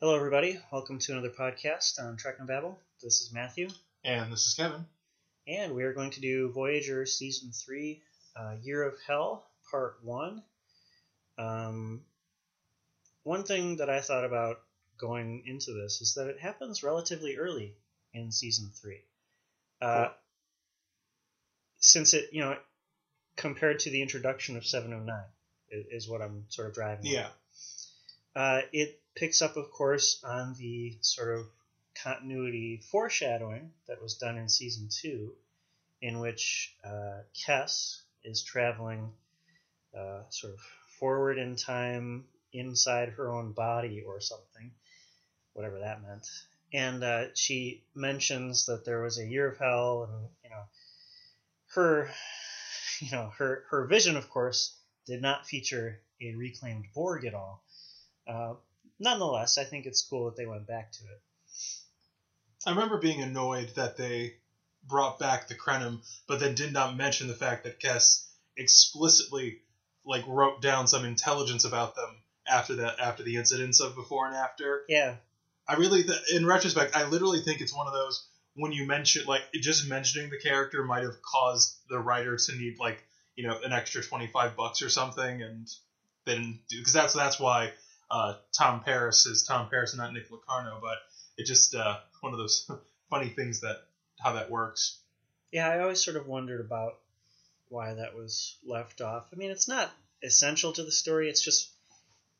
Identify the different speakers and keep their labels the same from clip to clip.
Speaker 1: Hello, everybody. Welcome to another podcast on Trek and Babel. This is Matthew,
Speaker 2: And this is Kevin.
Speaker 1: and we are going to do Voyager Season 3, uh, Year of Hell, Part 1. Um, one thing that I thought about going into this is that it happens relatively early in Season 3. Uh,
Speaker 2: Cool.
Speaker 1: Since it, you know, compared to the introduction of Seven of Nine, i- is what I'm sort of driving. at.
Speaker 2: Yeah.
Speaker 1: Uh, it picks up, of course, on the sort of continuity foreshadowing that was done in season two, in which uh, Kes is traveling uh, sort of forward in time inside her own body or something, whatever that meant. And uh, she mentions that there was a year of hell, and you know, her, you know, her her vision, of course, did not feature a reclaimed Borg at all. Uh, nonetheless, I think it's cool that they went back to it.
Speaker 2: I remember being annoyed that they brought back the Krenim, but then did not mention the fact that Kes explicitly like wrote down some intelligence about them after that after the incidents of before and after.
Speaker 1: Yeah,
Speaker 2: I really th- in retrospect, I literally think it's one of those when you mention like just mentioning the character might have caused the writer to need like, you know, an extra 25 bucks or something and they didn't do because that's that's why uh, Tom Paris is Tom Paris not Nick Locarno, but it just uh, one of those funny things that how that works.
Speaker 1: yeah. I always sort of wondered about why that was left off. I mean, it's not essential to the story. It's just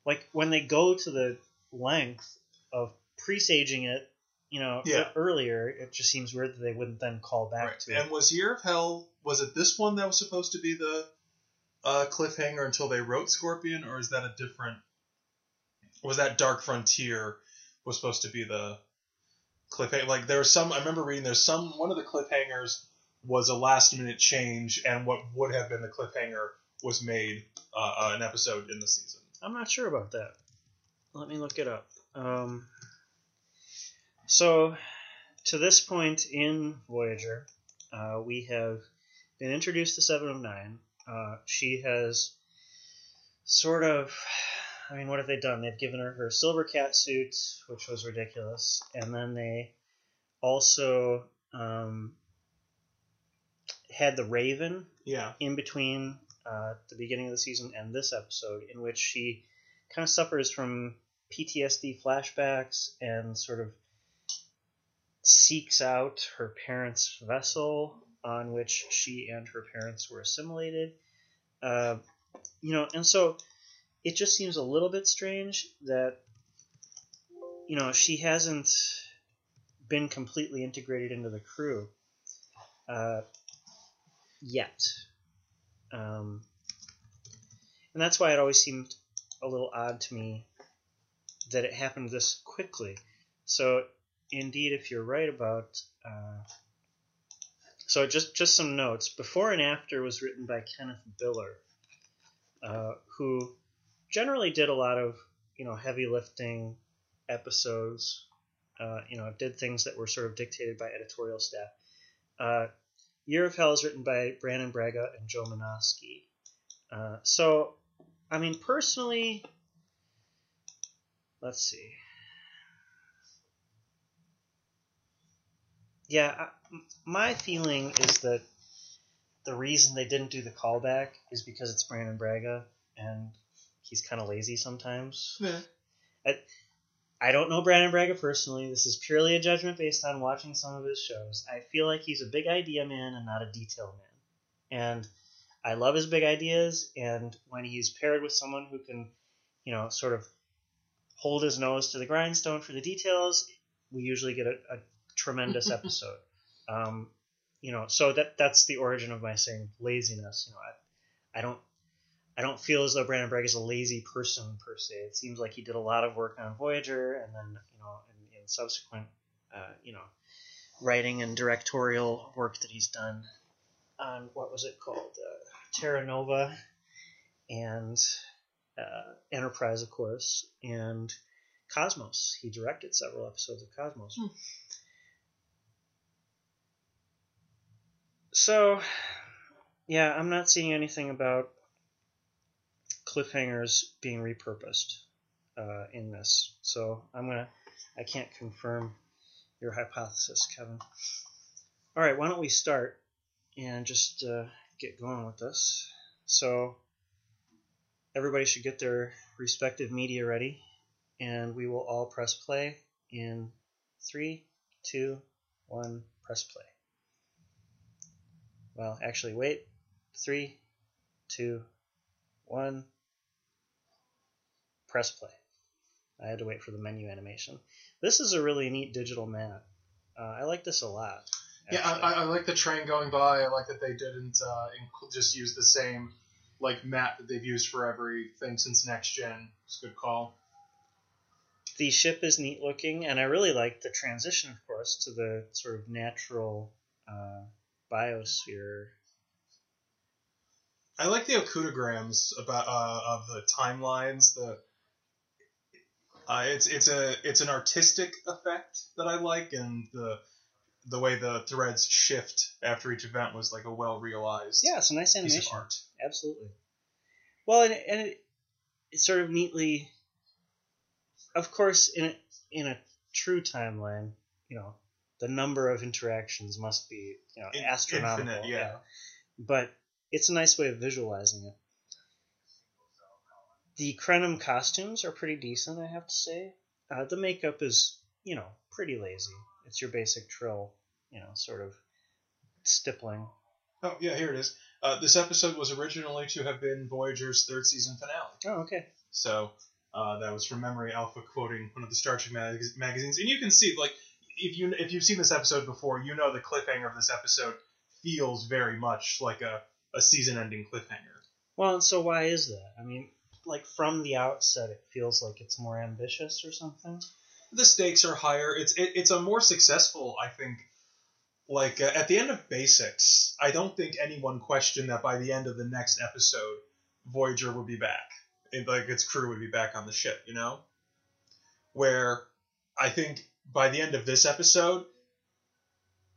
Speaker 1: like when they go to the length of presaging it, you know,
Speaker 2: Yeah.
Speaker 1: earlier, it just seems weird that they wouldn't then call back
Speaker 2: Right.
Speaker 1: to
Speaker 2: And
Speaker 1: it.
Speaker 2: And was Year of Hell was it this one that was supposed to be the uh, cliffhanger until they wrote Scorpion, or is that a different? Was that Dark Frontier was supposed to be the cliffhanger? Like there was some. I remember reading there's some one of the cliffhangers was a last minute change, and what would have been the cliffhanger was made uh, uh, an episode in the season.
Speaker 1: I'm not sure about that. Let me look it up. Um, so, to this point in Voyager, uh, we have been introduced to Seven of Nine. Uh, she has sort of, I mean, what have they done? They've given her her silver cat suit, which was ridiculous, and then they also um, had the Raven,
Speaker 2: Yeah.
Speaker 1: in between uh, the beginning of the season and this episode, in which she kind of suffers from PTSD flashbacks and sort of seeks out her parents' vessel on which she and her parents were assimilated. Uh, you know, and so it just seems a little bit strange that, you know, she hasn't been completely integrated into the crew uh, yet. Um, and that's why it always seemed a little odd to me that it happened this quickly. So, indeed, if you're right about. Uh, so, just, just some notes. Before and After was written by Kenneth Biller, uh, who generally did a lot of you know heavy lifting episodes. Uh, you know, did things that were sort of dictated by editorial staff. Uh, Year of Hell is written by Brannon Braga and Joe Menosky. Uh, so, I mean, personally, let's see. Yeah, I, my feeling is that the reason they didn't do the callback is because it's Brannon Braga and he's kind of lazy sometimes.
Speaker 2: Yeah.
Speaker 1: I don't know Brannon Braga personally. This is purely a judgment based on watching some of his shows. I feel like he's a big idea man and not a detail man. And I love his big ideas. And when he's paired with someone who can, you know, sort of hold his nose to the grindstone for the details, we usually get a, a tremendous episode. Um, you know, so that that's the origin of my saying laziness. You know, I, I don't I don't feel as though Brannon Braga is a lazy person per se. It seems like he did a lot of work on Voyager, and then you know, in, in subsequent, uh, you know, writing and directorial work that he's done on what was it called, uh, Terra Nova, and uh, Enterprise, of course, and Cosmos. He directed several episodes of Cosmos.
Speaker 2: Hmm.
Speaker 1: So, yeah, I'm not seeing anything about cliffhangers being repurposed. uh, in this. So I'm gonna I can't confirm your hypothesis, Kevin. All right, why don't we start and just uh, get going with this? So everybody should get their respective media ready, and we will all press play in three, two, one. Press play. Well, actually, wait. Three, two, one. Press play. I had to wait for the menu animation. This is a really neat digital map. Uh, I like this a lot.
Speaker 2: Yeah. I, I like the train going by. I like that they didn't uh, inc- just use the same like map that they've used for everything since next gen. It's a good call.
Speaker 1: the ship is neat looking, and I really like the transition, of course, to the sort of natural uh, biosphere.
Speaker 2: I like the okudagrams about uh, of the timelines. The uh, it's it's a it's an artistic effect that I like, and the the way the threads shift after each event was like a well realized
Speaker 1: Yeah, it's a nice
Speaker 2: piece of
Speaker 1: animation.
Speaker 2: art.
Speaker 1: Absolutely. Well, and, and it, it sort of neatly, of course, in a, in a true timeline, you know, the number of interactions must be you know
Speaker 2: In-
Speaker 1: astronomical.
Speaker 2: infinite, yeah.
Speaker 1: But it's a nice way of visualizing it. The Krenim costumes are pretty decent, I have to say. Uh, the makeup is, you know, pretty lazy. It's your basic trill, you know, sort of stippling.
Speaker 2: Oh yeah, here it is. Uh, this episode was originally to have been Voyager's third season finale.
Speaker 1: Oh, okay.
Speaker 2: So uh, that was from Memory Alpha quoting one of the Star Trek mag- magazines, and you can see like if you if you've seen this episode before, you know the cliffhanger of this episode feels very much like a, a season-ending cliffhanger.
Speaker 1: Well, and so why is that? I mean, like from the outset, it feels like it's more ambitious or something.
Speaker 2: The stakes are higher. It's it, it's a more successful, I think. Like uh, at the end of Basics, I don't think anyone questioned that by the end of the next episode, Voyager would be back. It, like its crew would be back on the ship. You know, where I think by the end of this episode,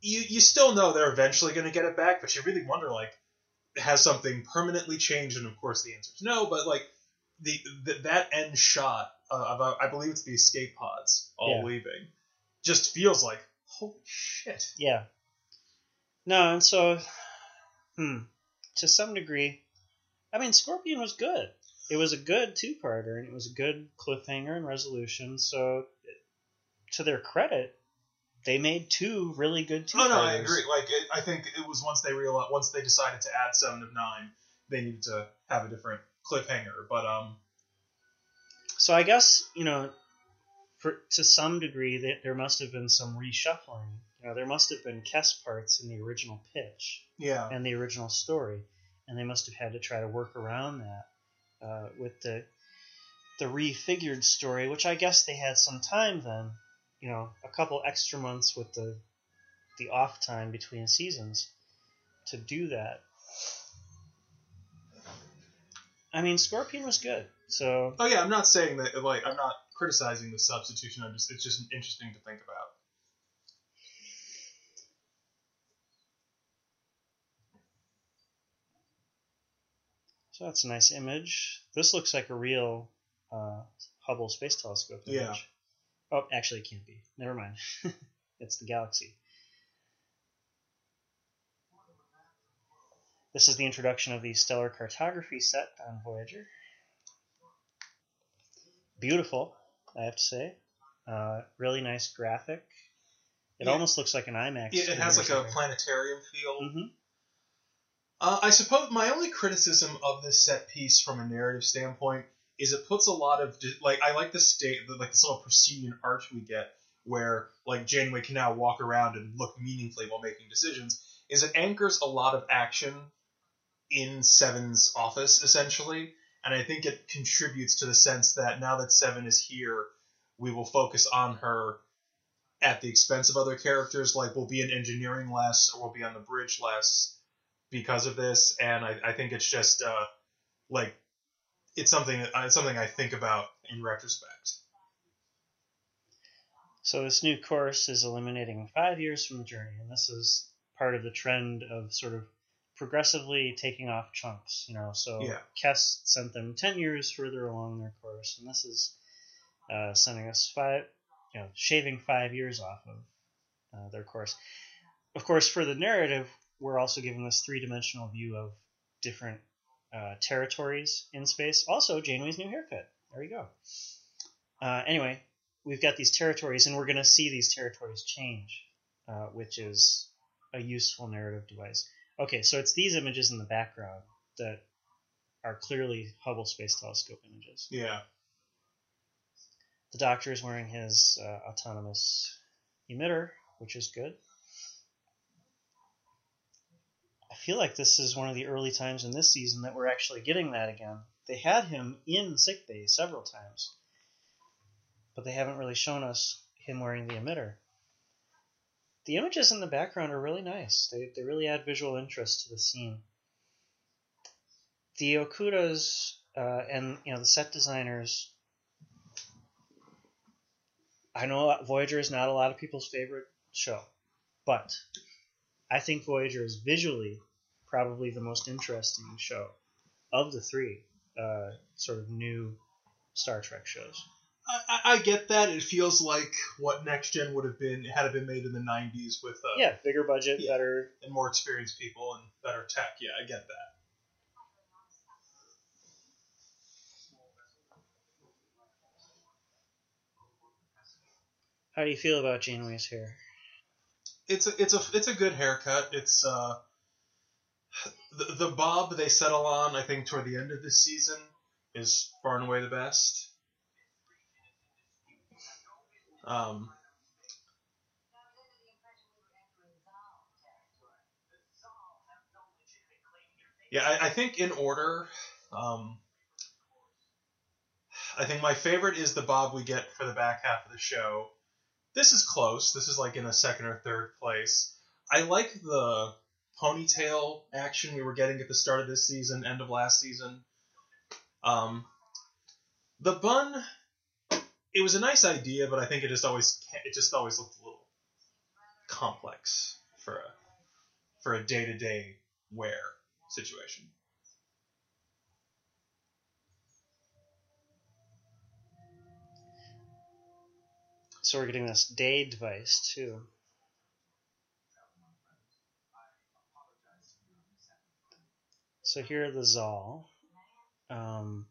Speaker 2: you you still know they're eventually going to get it back, but you really wonder like, has something permanently changed? And of course, the answer is no. But like the, the that end shot uh, about I believe it's the escape pods all
Speaker 1: Yeah.
Speaker 2: leaving, just feels like holy shit.
Speaker 1: Yeah. No, and so, hmm, to some degree, I mean, Scorpion was good. It was a good two-parter, and it was a good cliffhanger and resolution. So, to their credit, they made two really good two-parters.
Speaker 2: Oh no, I agree. Like it, I think it was once they realized once they decided to add seven of nine, they needed to have a different cliffhanger. But um,
Speaker 1: So I guess you know, for to some degree, that there must have been some reshuffling. You know, there must have been Kes parts in the original pitch
Speaker 2: yeah,
Speaker 1: and the original story, and they must have had to try to work around that uh, with the the refigured story, which I guess they had some time then. You know, a couple extra months with the the off time between seasons to do that. I mean, Scorpion was good, so
Speaker 2: Oh yeah, I'm not saying that like I'm not criticizing the substitution. I'm just it's just interesting to think about.
Speaker 1: So that's a nice image. This looks like a real uh, Hubble Space Telescope image.
Speaker 2: Yeah.
Speaker 1: Oh, actually, it can't be. Never mind. it's the galaxy. This is the introduction of the stellar cartography set on Voyager. Beautiful, I have to say. Uh, really nice graphic. It
Speaker 2: Yeah.
Speaker 1: almost looks like an IMAX.
Speaker 2: Yeah, it has like a planetarium feel.
Speaker 1: Mhm.
Speaker 2: Uh, I suppose my only criticism of this set piece from a narrative standpoint is it puts a lot of like I like the state like this little proscenium arch we get where like Janeway can now walk around and look meaningfully while making decisions. Is it anchors a lot of action in Seven's office essentially, and I think it contributes to the sense that now that Seven is here, we will focus on her at the expense of other characters. Like we'll be in engineering less, or we'll be on the bridge less because of this. And I, I think it's just uh, like it's something that it's something I think about in retrospect.
Speaker 1: So this new course is eliminating five years from the journey, and this is part of the trend of sort of progressively taking off chunks. You know, so
Speaker 2: Yeah.
Speaker 1: Kes sent them ten years further along their course, and this is uh, sending us five, you know, shaving five years off of uh, their course. Of course, for the narrative, we're also given this three dimensional view of different uh, territories in space. Also, Janeway's new haircut. There we go. Uh, anyway, we've got these territories, and we're going to see these territories change, uh, which is a useful narrative device. Okay, so it's these images in the background that are clearly Hubble Space Telescope images.
Speaker 2: Yeah.
Speaker 1: The Doctor is wearing his uh, autonomous emitter, which is good. I feel like this is one of the early times in this season that we're actually getting that again. They had him in sickbay several times, but they haven't really shown us him wearing the emitter. The images in the background are really nice. They, they really add visual interest to the scene. The Okudas uh, and you know the set designers. I know Voyager is not a lot of people's favorite show, but I think Voyager is visually probably the most interesting show of the three uh, sort of new Star Trek shows.
Speaker 2: I, I get that. It feels like what Next Gen would have been had it been made in the '90s with uh,
Speaker 1: Yeah, bigger budget,
Speaker 2: Yeah.
Speaker 1: better.
Speaker 2: and more experienced people and better tech. Yeah, I get that.
Speaker 1: How do you feel about Janeway's hair?
Speaker 2: It's a it's a it's a good haircut. It's uh the the bob they settle on. I think toward the end of this season is far and away the best. Um, yeah, I, I think in order, um, I think my favorite is the bob we get for the back half of the show. This is close. This is like in a second or third place. I like the ponytail action we were getting at the start of this season, end of last season. Um, the bun, it was a nice idea, but I think it just always it just always looked a little complex for a for a day to day wear situation.
Speaker 1: So we're getting this day device too. So here are the Zahl. Um,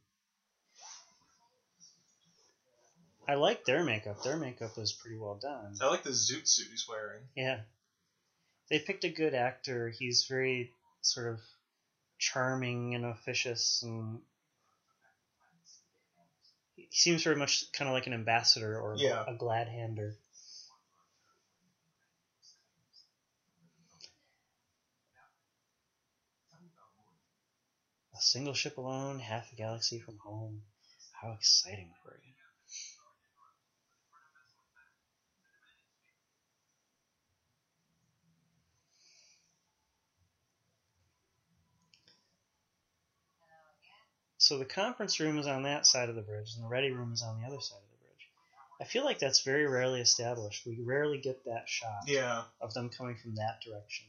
Speaker 1: I like their makeup. Their makeup is pretty well done.
Speaker 2: I like the zoot suit he's wearing.
Speaker 1: Yeah. They picked a good actor. He's very sort of charming and officious and he seems very much kind of like an ambassador or
Speaker 2: Yeah.
Speaker 1: a glad hander. A single ship alone, half a galaxy from home. How exciting for you. So the conference room is on that side of the bridge, and the ready room is on the other side of the bridge. I feel like that's very rarely established. We rarely get that shot
Speaker 2: Yeah.
Speaker 1: of them coming from that direction.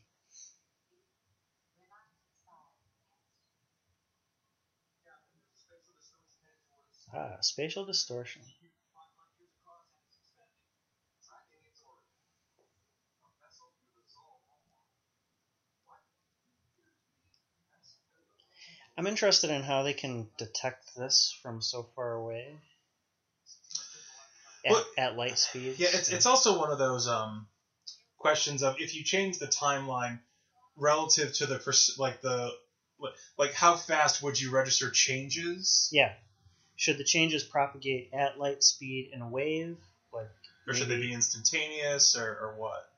Speaker 1: Ah, spatial distortion. I'm interested in how they can detect this from so far away. At,
Speaker 2: Well,
Speaker 1: at light speed.
Speaker 2: Yeah, it's it's also one of those um, questions of if you change the timeline relative to the like the like how fast would you register changes,
Speaker 1: Yeah. Should the changes propagate at light speed in a wave? Like
Speaker 2: or should they be instantaneous, or, or what?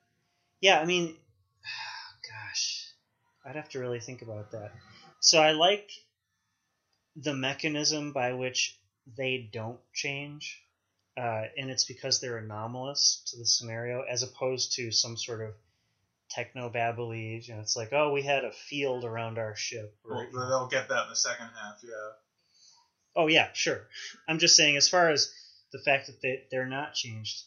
Speaker 1: Yeah, I mean, gosh, I'd have to really think about that. So I like the mechanism by which they don't change, uh, and it's because they're anomalous to the scenario, as opposed to some sort of techno babblage. You know, it's like, oh, we had a field around our ship. Or,
Speaker 2: Well, they'll get that in the second half. Yeah.
Speaker 1: Oh yeah, sure. I'm just saying, as far as the fact that they they're not changed,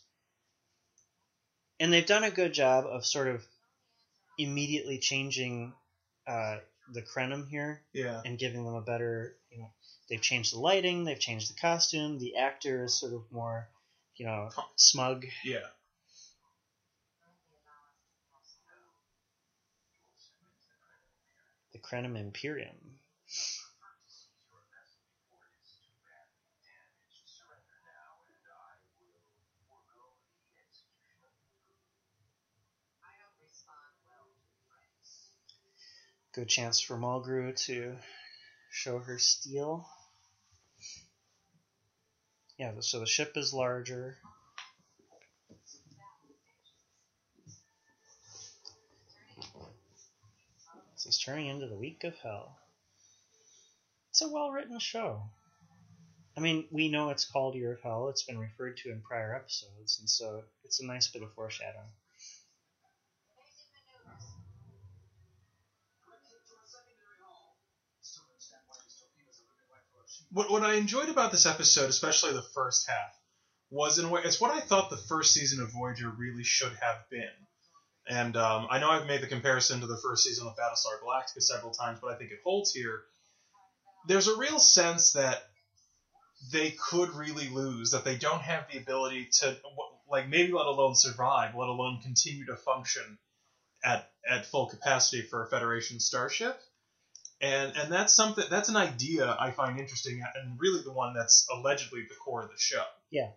Speaker 1: and they've done a good job of sort of immediately changing uh, the Krenim here
Speaker 2: Yeah.
Speaker 1: and giving them a better, you know, they've changed the lighting, they've changed the costume. The actor is sort of more, you know, smug.
Speaker 2: Yeah.
Speaker 1: The Krenim Imperium. Good chance for Mulgrew to show her steel. Yeah, so the ship is larger. This is turning into the week of hell. It's a well written show. I mean, we know it's called Year of Hell. It's been referred to in prior episodes, and so it's a nice bit of foreshadowing.
Speaker 2: What what I enjoyed about this episode, especially the first half, was in a way it's what I thought the first season of Voyager really should have been. And um, I know I've made the comparison to the first season of Battlestar Galactica several times, but I think it holds here. There's a real sense that they could really lose, that they don't have the ability to, like, maybe let alone survive, let alone continue to function at at full capacity for a Federation starship and and that's something that's an idea I find interesting and really the one that's allegedly the core of the show.
Speaker 1: Yeah,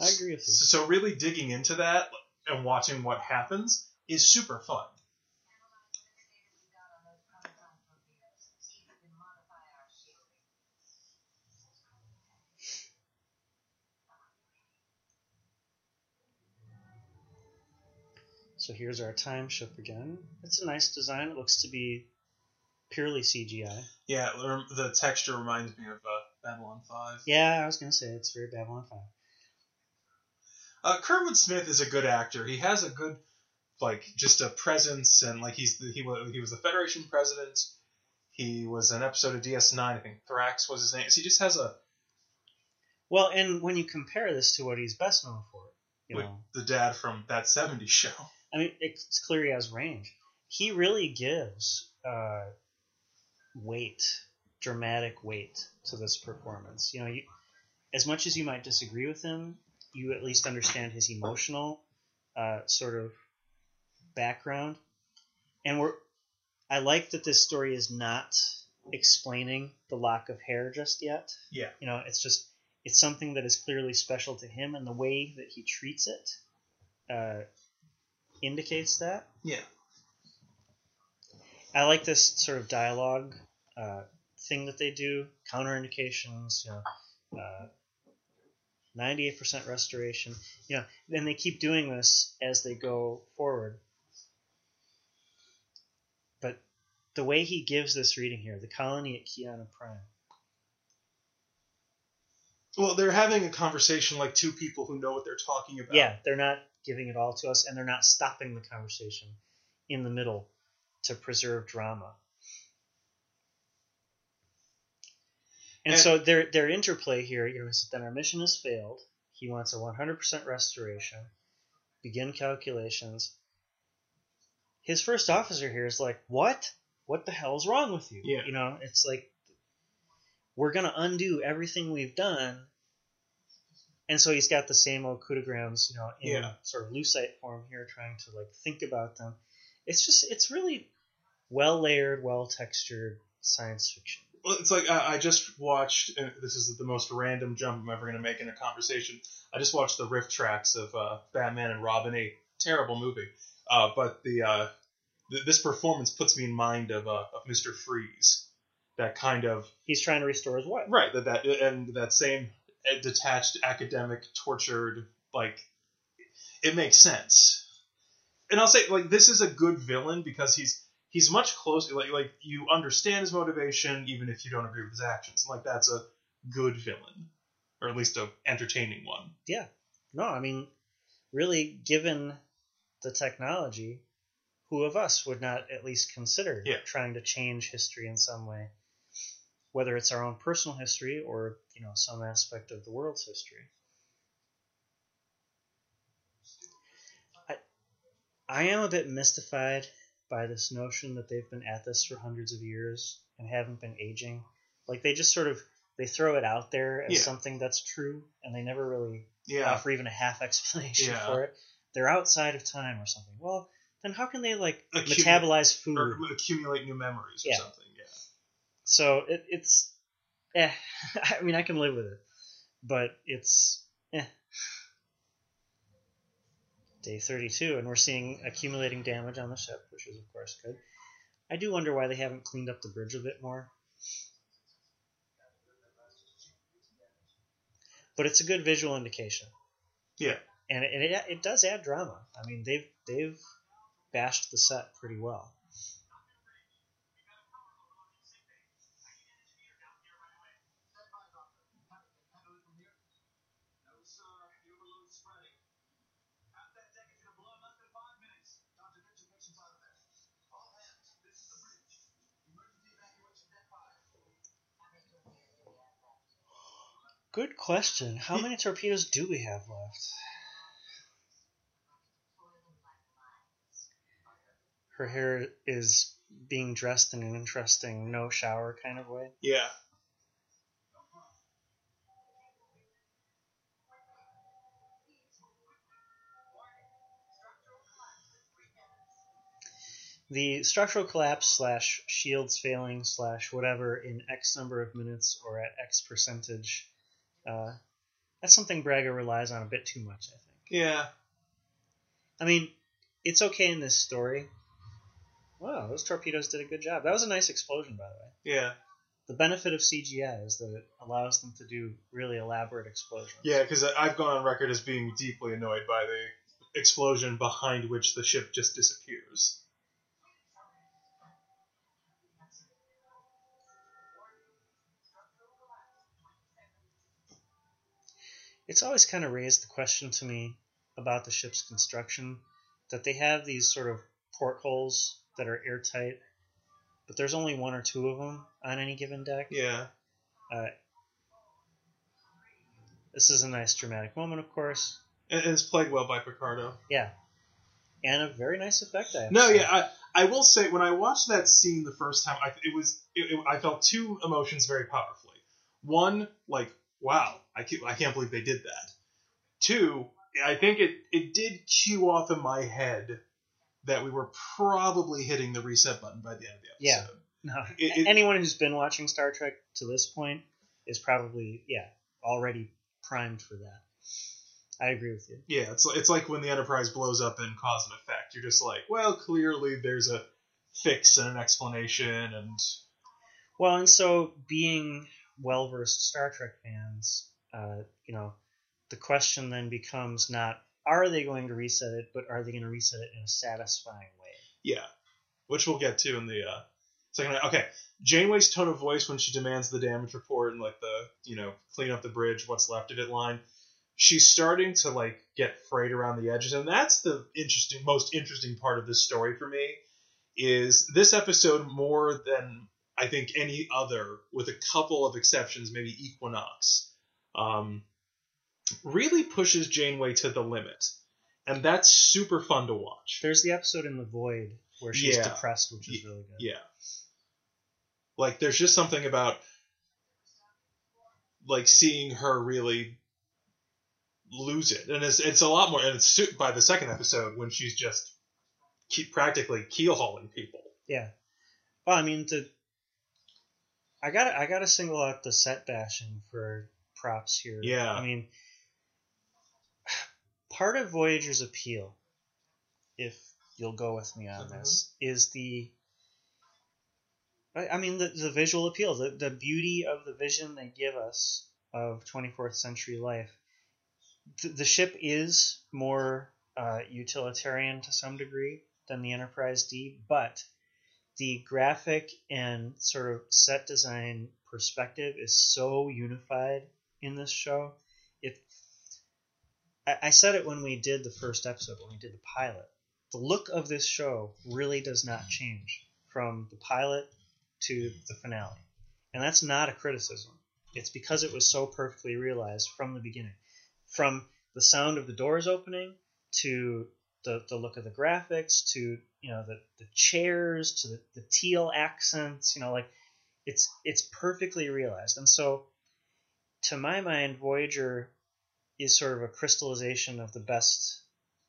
Speaker 1: I agree with you.
Speaker 2: So, so really digging into that and watching what happens is super fun.
Speaker 1: So here's our time ship again. It's a nice design. It looks to be purely CGI.
Speaker 2: Yeah, the texture reminds me of uh, Babylon 5.
Speaker 1: Yeah, I was going to say it's very Babylon 5.
Speaker 2: Uh, Kurtwood Smith is a good actor. He has a good, like, just a presence, and like he's the, he was he was the Federation president. He was an episode of DS9. I think Thrax was his name. So he just has a.
Speaker 1: Well, and when you compare this to what he's best known for, you know,
Speaker 2: the dad from that '70s show.
Speaker 1: I mean, it's clear he has range. He really gives uh, weight, dramatic weight to this performance. You know, you, as much as you might disagree with him, you at least understand his emotional uh, sort of background. And we're, I like that this story is not explaining the lock of hair just yet.
Speaker 2: Yeah.
Speaker 1: You know, it's just it's something that is clearly special to him, and the way that he treats it uh, indicates that.
Speaker 2: Yeah.
Speaker 1: I like this sort of dialogue uh, thing that they do. Counterindications, you know, uh, 98% restoration. You know, and they keep doing this as they go forward. But the way he gives this reading here, the colony at Kyana Prime.
Speaker 2: Well, they're having a conversation like two people who know what they're talking about.
Speaker 1: Yeah, they're not giving it all to us, and they're not stopping the conversation in the middle to preserve drama. And,
Speaker 2: And-
Speaker 1: so their their interplay here, you know, is that our mission has failed. He wants a 100% restoration. Begin calculations. His first officer here is like, "What? What the hell's wrong with you?"
Speaker 2: Yeah.
Speaker 1: You know, it's like we're gonna undo everything we've done. And so he's got the same old cutigrams, you know, in
Speaker 2: Yeah.
Speaker 1: sort of lucite form here, trying to like think about them. It's just, it's really well layered, well textured science fiction.
Speaker 2: Well, it's like I, I just watched. And this is the most random jump I'm ever going to make in a conversation. I just watched the RiffTrax of uh, Batman and Robin, a terrible movie. Uh, but the uh, th- this performance puts me in mind of uh, of Mister Freeze. That kind of
Speaker 1: He's trying to restore his wife.
Speaker 2: right that that and that same uh, detached academic tortured like it makes sense. And I'll say like this is a good villain because he's he's much closer like like you understand his motivation even if you don't agree with his actions. Like that's a good villain or at least a entertaining one.
Speaker 1: Yeah. No, I mean, really, given the technology, who of us would not at least consider
Speaker 2: Yeah.
Speaker 1: trying to change history in some way? Whether it's our own personal history or, you know, some aspect of the world's history. I, I am a bit mystified by this notion that they've been at this for hundreds of years and haven't been aging. Like they just sort of they throw it out there as
Speaker 2: Yeah.
Speaker 1: something that's true, and they never really
Speaker 2: Yeah.
Speaker 1: offer even a half explanation
Speaker 2: Yeah.
Speaker 1: for it. They're outside of time or something. Well, then how can they like
Speaker 2: Accumu-
Speaker 1: metabolize food?
Speaker 2: Or accumulate new memories or something. Yeah.
Speaker 1: So it, it's, eh. I mean, I can live with it, but it's, eh. Day 32, and we're seeing accumulating damage on the ship, which is, of course, good. I do wonder why they haven't cleaned up the bridge a bit more. But it's a good visual indication.
Speaker 2: Yeah.
Speaker 1: And it, it, it does add drama. I mean, they've they've bashed the set pretty well. Good question. How many torpedoes do we have left? Her hair is being dressed in an interesting no shower kind of way.
Speaker 2: Yeah.
Speaker 1: The structural collapse slash shields failing slash whatever in X number of minutes or at X percentage. Uh, that's something Braga relies on a bit too much, I think.
Speaker 2: Yeah.
Speaker 1: I mean, it's okay in this story. Wow, those torpedoes did a good job. That was a nice explosion, by the way.
Speaker 2: Yeah.
Speaker 1: The benefit of CGI is that it allows them to do really elaborate explosions.
Speaker 2: Yeah, because I've gone on record as being deeply annoyed by the explosion behind which the ship just disappears.
Speaker 1: It's always kind of raised the question to me about the ship's construction that they have these sort of portholes that are airtight, but there's only one or two of them on any given deck.
Speaker 2: Yeah.
Speaker 1: Uh, this is a nice dramatic moment, of course.
Speaker 2: And, it's played well by Picardo.
Speaker 1: Yeah. And a very nice effect, I have
Speaker 2: No,
Speaker 1: say.
Speaker 2: yeah, I, I will say when I watched that scene the first time, I, it was it, it- I felt two emotions very powerfully. One, like, wow, I can't, I can't believe they did that. Two, I think it it did cue off in my head that we were probably hitting the reset button by the end of the episode. Yeah.
Speaker 1: No,
Speaker 2: It- it-
Speaker 1: anyone who's been watching Star Trek to this point is probably, yeah, already primed for that. I agree with you.
Speaker 2: Yeah, it's it's like when the Enterprise blows up in cause and effect. You're just like, well, clearly there's a fix and an explanation, and
Speaker 1: Well, and so being well versed Star Trek fans, uh, you know, the question then becomes not are they going to reset it, but are they going to reset it in a satisfying way?
Speaker 2: yeah, which we'll get to in the uh, second. Okay, Janeway's tone of voice when she demands the damage report and like the you know clean up the bridge, what's left of it line. She's starting to like get frayed around the edges, and that's the interesting, most interesting part of this story for me. Is this episode more than I think any other, with a couple of exceptions, maybe Equinox, um, really pushes Janeway to the limit, and that's super fun to watch.
Speaker 1: There's the episode in the Void where she's
Speaker 2: Yeah.
Speaker 1: depressed, which is really good.
Speaker 2: Yeah. Like there's just something about like seeing her really lose it, and it's it's a lot more. And it's by the second episode when she's just keep practically keel hauling people.
Speaker 1: Yeah. Well, I mean, the I got I got to single out the set bashing for props here.
Speaker 2: Yeah.
Speaker 1: I mean, part of Voyager's appeal, if you'll go with me on
Speaker 2: Mhm.
Speaker 1: this, is the. I I mean, the, the visual appeal, the, the beauty of the vision they give us of 24th century life. The, the ship is more uh, utilitarian to some degree than the Enterprise D, but the graphic and sort of set design perspective is so unified in this show. It, I, I said it when we did the first episode, when we did the pilot. The look of this show really does not change from the pilot to the finale, and that's not a criticism. It's because it was so perfectly realized from the beginning, from the sound of the doors opening to the, the look of the graphics to you know the, the chairs to the, the teal accents you know like It's it's perfectly realized, and so to my mind, Voyager is sort of a crystallization of the best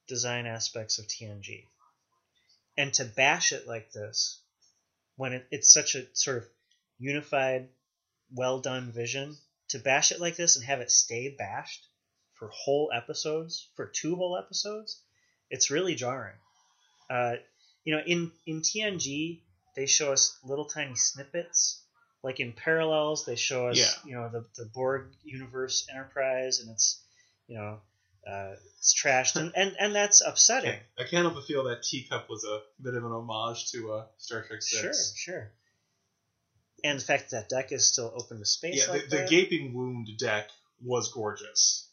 Speaker 1: design aspects of TNG. And to bash it like this, when it, it's such a sort of unified, well done vision, to bash it like this and have it stay bashed for whole episodes, for two whole episodes, it's really jarring. Uh, you know, in, in TNG, they show us little tiny snippets. Like in Parallels, they show us,
Speaker 2: Yeah.
Speaker 1: you know, the, the Borg universe Enterprise, and it's, you know, uh, it's trashed, and, and, and that's upsetting.
Speaker 2: I can't help but feel that Teacup was a bit of an homage to uh, Star Trek Six.
Speaker 1: Sure, sure. And the fact that deck is still open to space
Speaker 2: Yeah,
Speaker 1: like
Speaker 2: the, the gaping wound deck was gorgeous.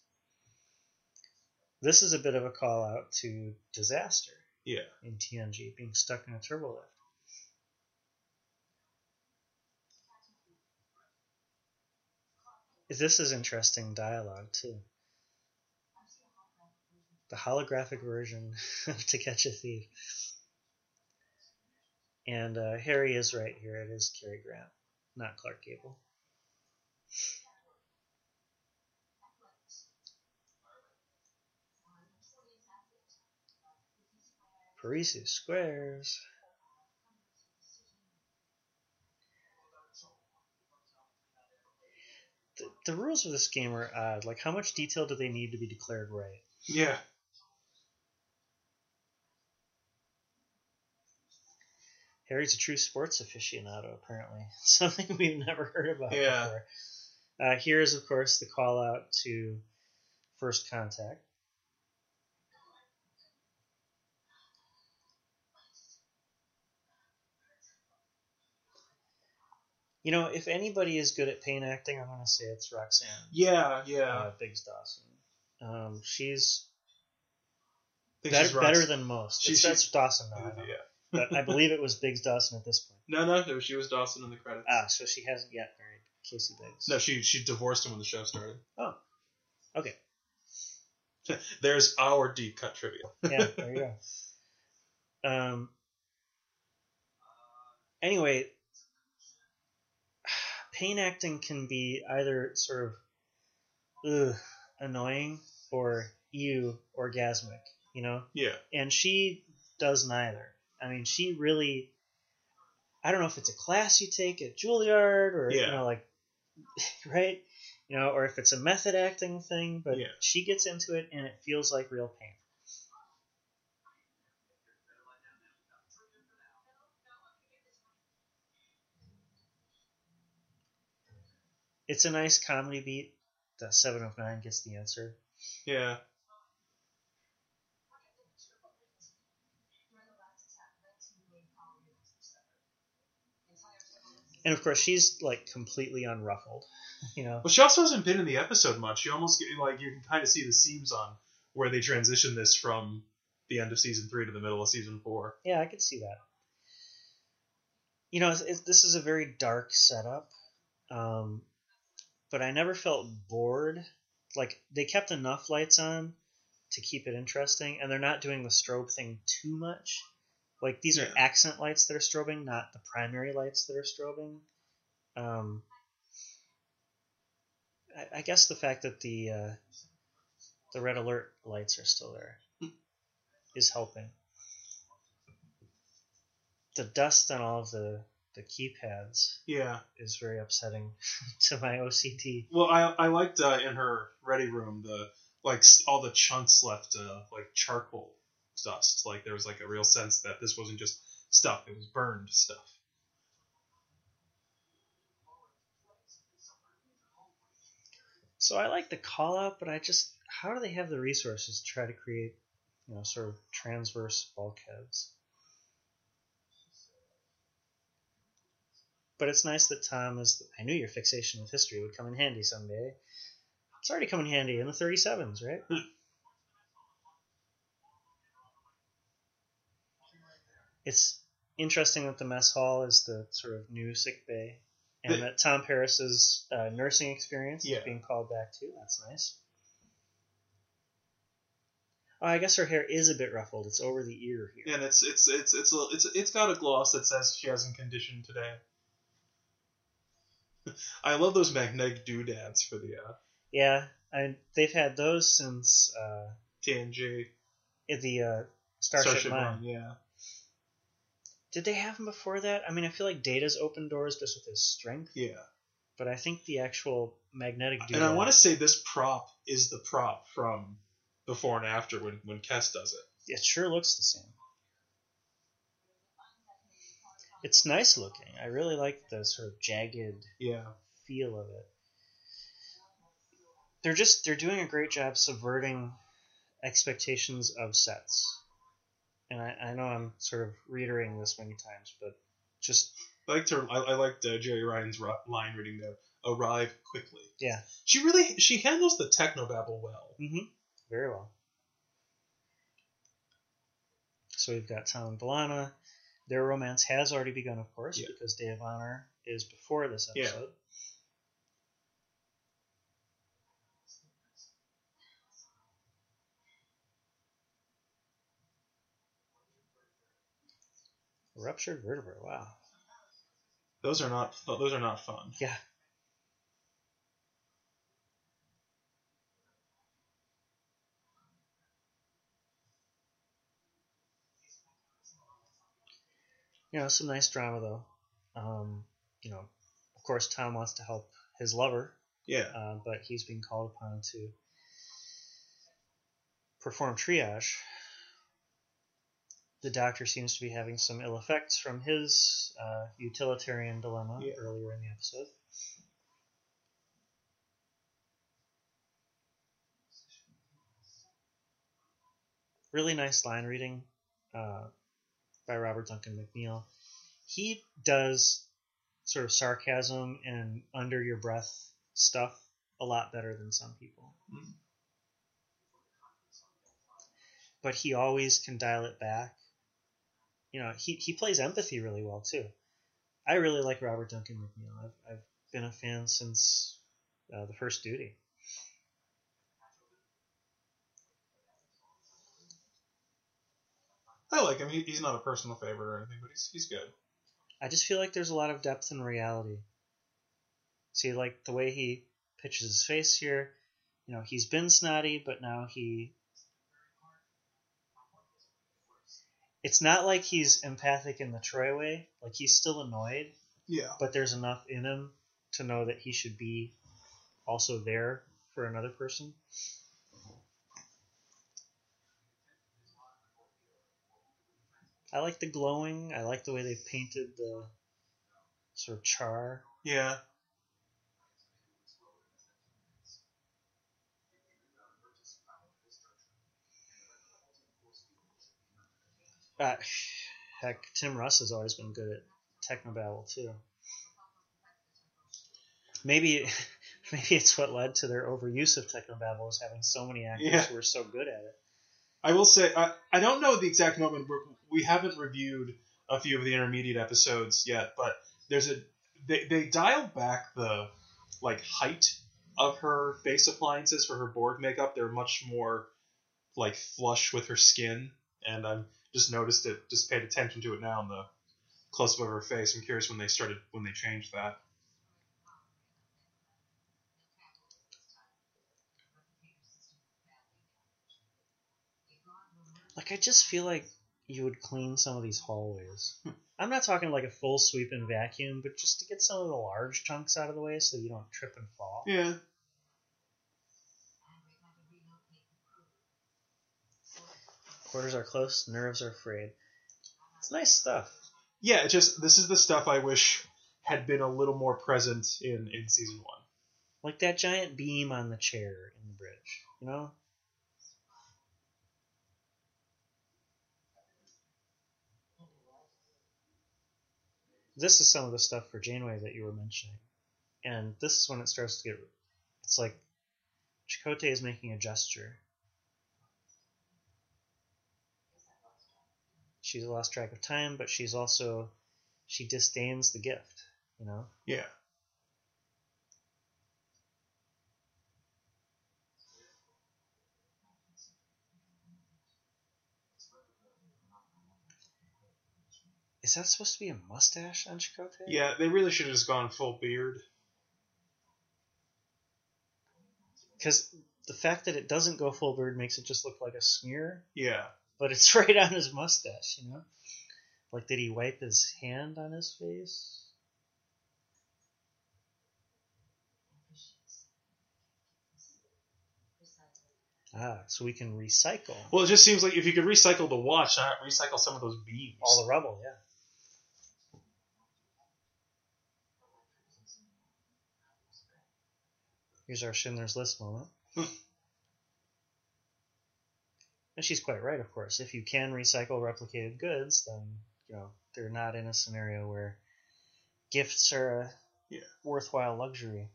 Speaker 1: This is a bit of a call out to disaster
Speaker 2: Yeah.
Speaker 1: in TNG, being stuck in a turbo lift. This is interesting dialogue too. The holographic version of To Catch a Thief. And uh, Harry is right here. It is Cary Grant, not Clark Gable. Parrises squares. The, the rules of this game are odd. Like, how much detail do they need to be declared right?
Speaker 2: Yeah.
Speaker 1: Harry's a true sports aficionado, apparently. Something we've never heard about
Speaker 2: Yeah.
Speaker 1: before. Uh, here's, of course, the call out to First Contact. You know, if anybody is good at pain acting, I'm going to say it's Roxann
Speaker 2: Yeah, yeah.
Speaker 1: uh, Biggs Dawson. Um, she's better,
Speaker 2: she's
Speaker 1: better than most.
Speaker 2: She-
Speaker 1: that's Dawson now, I.
Speaker 2: Yeah.
Speaker 1: but I believe it was Biggs Dawson at this point.
Speaker 2: No, no, no. She was Dawson in the credits.
Speaker 1: Ah, so she hasn't yet married Casey Biggs.
Speaker 2: No, she she divorced him when the show started.
Speaker 1: Oh, okay.
Speaker 2: There's our deep cut trivia.
Speaker 1: Yeah, there you go. Um. Anyway, pain acting can be either sort of ugh, annoying or ew orgasmic, you know.
Speaker 2: Yeah.
Speaker 1: and she does neither. I mean, she really. I don't know if it's a class you take at Juilliard or
Speaker 2: yeah.
Speaker 1: you know, like, right, you know, or if it's a method acting thing. But
Speaker 2: Yeah.
Speaker 1: she gets into it, and it feels like real pain. It's a nice comedy beat. The seven of nine gets the answer.
Speaker 2: Yeah.
Speaker 1: And of course, she's like completely unruffled. You know,
Speaker 2: Well, she also hasn't been in the episode much. You almost get like you can kind of see the seams on where they transition this from the end of season three to the middle of season four.
Speaker 1: Yeah, I could see that. You know, it's, it's, this is a very dark setup, um, but I never felt bored. Like they kept enough lights on to keep it interesting, and they're not doing the strobe thing too much. Like these are accent lights that are strobing, not the primary lights that are strobing. Um, I, I guess the fact that the uh, the red alert lights are still there is helping the dust on all of the the keypads
Speaker 2: Yeah.
Speaker 1: is very upsetting to my OCD.
Speaker 2: Well, I I liked uh, in her ready room the like all the chunks left uh, like charcoal dust. Like there was like a real sense that this wasn't just stuff; it was burned stuff.
Speaker 1: So I like the call out, but I just how do they have the resources to try to create, you know, sort of transverse bulkheads? But it's nice that Tom is. I knew your fixation with history would come in handy someday. It's already come in handy in the 37s, right? it's interesting that the mess hall is the sort of new sick bay, and
Speaker 2: The-
Speaker 1: that Tom Paris's uh, nursing experience
Speaker 2: Yeah.
Speaker 1: is being called back too. That's nice. Oh, I guess her hair is a bit ruffled. It's over the ear here.
Speaker 2: And it's it's it's it's a, it's it's got a gloss that says she hasn't conditioned today. I love those magnetic doodads for the uh,
Speaker 1: Yeah, I, they've had those since uh,
Speaker 2: TNG
Speaker 1: the uh, Starship, Mine.
Speaker 2: Run. Yeah.
Speaker 1: Did they have them before that? I mean, I feel like Data's open doors just with his strength,
Speaker 2: Yeah.
Speaker 1: but I think the actual magnetic dude.
Speaker 2: And I want to say this prop is the prop from before and after when when Kes does it.
Speaker 1: It sure looks the same. It's nice looking. I really like the sort of jagged
Speaker 2: Yeah.
Speaker 1: feel of it. They're just they're doing a great job subverting expectations of sets. And I, I know I'm sort of reiterating this many times, but just
Speaker 2: I liked her. I, I liked uh, Jeri Ryan's line reading there. Arrive quickly.
Speaker 1: Yeah.
Speaker 2: She really she handles the techno technobabble well.
Speaker 1: Mm-hmm. Very well. So we've got Tom and B'Elanna. Their romance has already begun, of course,
Speaker 2: Yeah.
Speaker 1: because Day of Honor is before this
Speaker 2: Yeah.
Speaker 1: episode. Ruptured vertebrae. Wow.
Speaker 2: Those are not those are not fun.
Speaker 1: Yeah. You know, some nice drama though. Um, you know, of course, Tom wants to help his lover,
Speaker 2: Yeah.
Speaker 1: uh, but he's being called upon to perform triage. The doctor seems to be having some ill effects from his uh, utilitarian dilemma
Speaker 2: Yeah.
Speaker 1: earlier in the episode. Really nice line reading uh, by Robert Duncan McNeil. He does sort of sarcasm and under your breath stuff a lot better than some people.
Speaker 2: Mm.
Speaker 1: But he always can dial it back. You know, he, he plays empathy really well too. I really like Robert Duncan McNeil. I've, I've been a fan since uh, the first duty.
Speaker 2: I like him. He, he's not a personal favorite or anything, but he's he's good.
Speaker 1: I just feel like there's a lot of depth and reality. See, like the way he pitches his face here, you know, he's been snotty, but now he. It's not like he's empathic in the Troi way. Like he's still annoyed,
Speaker 2: Yeah.
Speaker 1: but there's enough in him to know that he should be also there for another person. I like the glowing. I like the way they painted the sort of char.
Speaker 2: Yeah.
Speaker 1: Uh, heck, Tim Russ has always been good at technobabble too. Maybe, maybe it's what led to their overuse of technobabble is having so many actors
Speaker 2: Yeah.
Speaker 1: who are so good at it.
Speaker 2: I will say I, I don't know the exact moment. We're, we haven't reviewed a few of the intermediate episodes yet, but there's a they they dialed back the like height of her face appliances for her Borg makeup. They're much more like flush with her skin, and I'm just noticed it. Just paid attention to it now in the close up of her face. I'm curious when they started when they changed that.
Speaker 1: Like I just feel like you would clean some of these hallways. Hmm. I'm not talking like a full sweep and vacuum, but just to get some of the large chunks out of the way so you don't trip and fall.
Speaker 2: Yeah.
Speaker 1: Quarters are close, nerves are frayed. It's nice stuff.
Speaker 2: Yeah, it just this is the stuff I wish had been a little more present in in season one.
Speaker 1: Like that giant beam on the chair in the bridge, you know? This is some of the stuff for Janeway that you were mentioning. And this is when it starts to get. It's like Chakotay is making a gesture. She's lost track of time, but she's also. She disdains the gift, you know?
Speaker 2: Yeah.
Speaker 1: Is that supposed to be a mustache on Chakotay?
Speaker 2: Yeah, they really should have just gone full beard.
Speaker 1: Because the fact that it doesn't go full beard makes it just look like a smear.
Speaker 2: Yeah.
Speaker 1: But it's right on his mustache, you know? Like, did he wipe his hand on his face? Ah, so we can recycle.
Speaker 2: Well, it just seems like if you could recycle the watch, not recycle some of those beams.
Speaker 1: All the rubble, yeah. Here's our Schindler's List moment.
Speaker 2: Hmm.
Speaker 1: and she's quite right, of course. If you can recycle replicated goods, then you know they're not in a scenario where gifts are a
Speaker 2: Yeah.
Speaker 1: worthwhile luxury.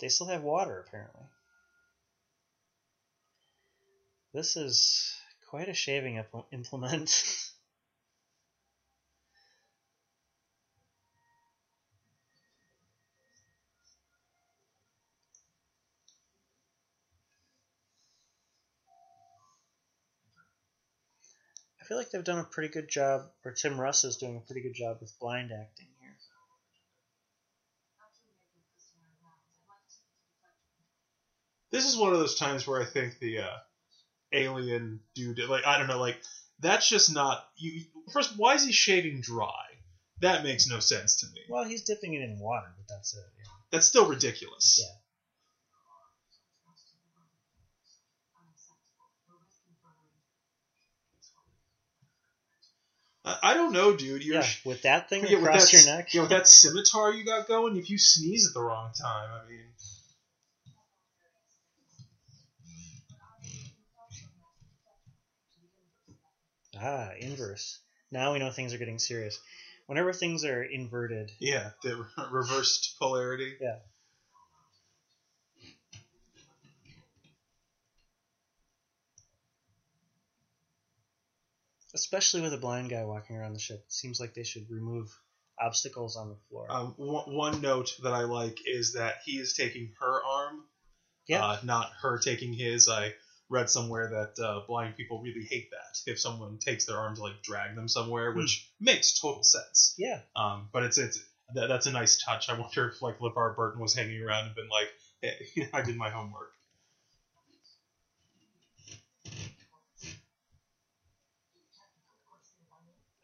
Speaker 1: They still have water, apparently. This is quite a shaving implement. I feel like they've done a pretty good job, or Tim Russ is doing a pretty good job with blind acting here.
Speaker 2: This is one of those times where I think the uh, alien dude, like I don't know, like that's just not you. First, why is he shaving dry? That makes no sense to me.
Speaker 1: Well, he's dipping it in water, but that's it. Yeah.
Speaker 2: That's still ridiculous.
Speaker 1: Yeah.
Speaker 2: I, I don't know, dude. You're
Speaker 1: yeah, with that thing
Speaker 2: yeah,
Speaker 1: across
Speaker 2: that,
Speaker 1: your neck.
Speaker 2: yeah, with that scimitar you got going, if you sneeze at the wrong time, I mean,
Speaker 1: Ah, inverse. Now we know things are getting serious. Whenever things are inverted,
Speaker 2: yeah, the reversed polarity.
Speaker 1: Yeah. Especially with a blind guy walking around the ship, it seems like they should remove obstacles on the floor.
Speaker 2: Um, one, one note that I like is that he is taking her arm,
Speaker 1: Yeah.
Speaker 2: uh, not her taking his. I read somewhere that uh, blind people really hate that if someone takes their arm to like drag them somewhere,
Speaker 1: Hmm.
Speaker 2: which makes total sense.
Speaker 1: yeah.
Speaker 2: Um, but it's it's that, that's a nice touch. I wonder if like LeVar Burton was hanging around and been like, hey, I did my homework.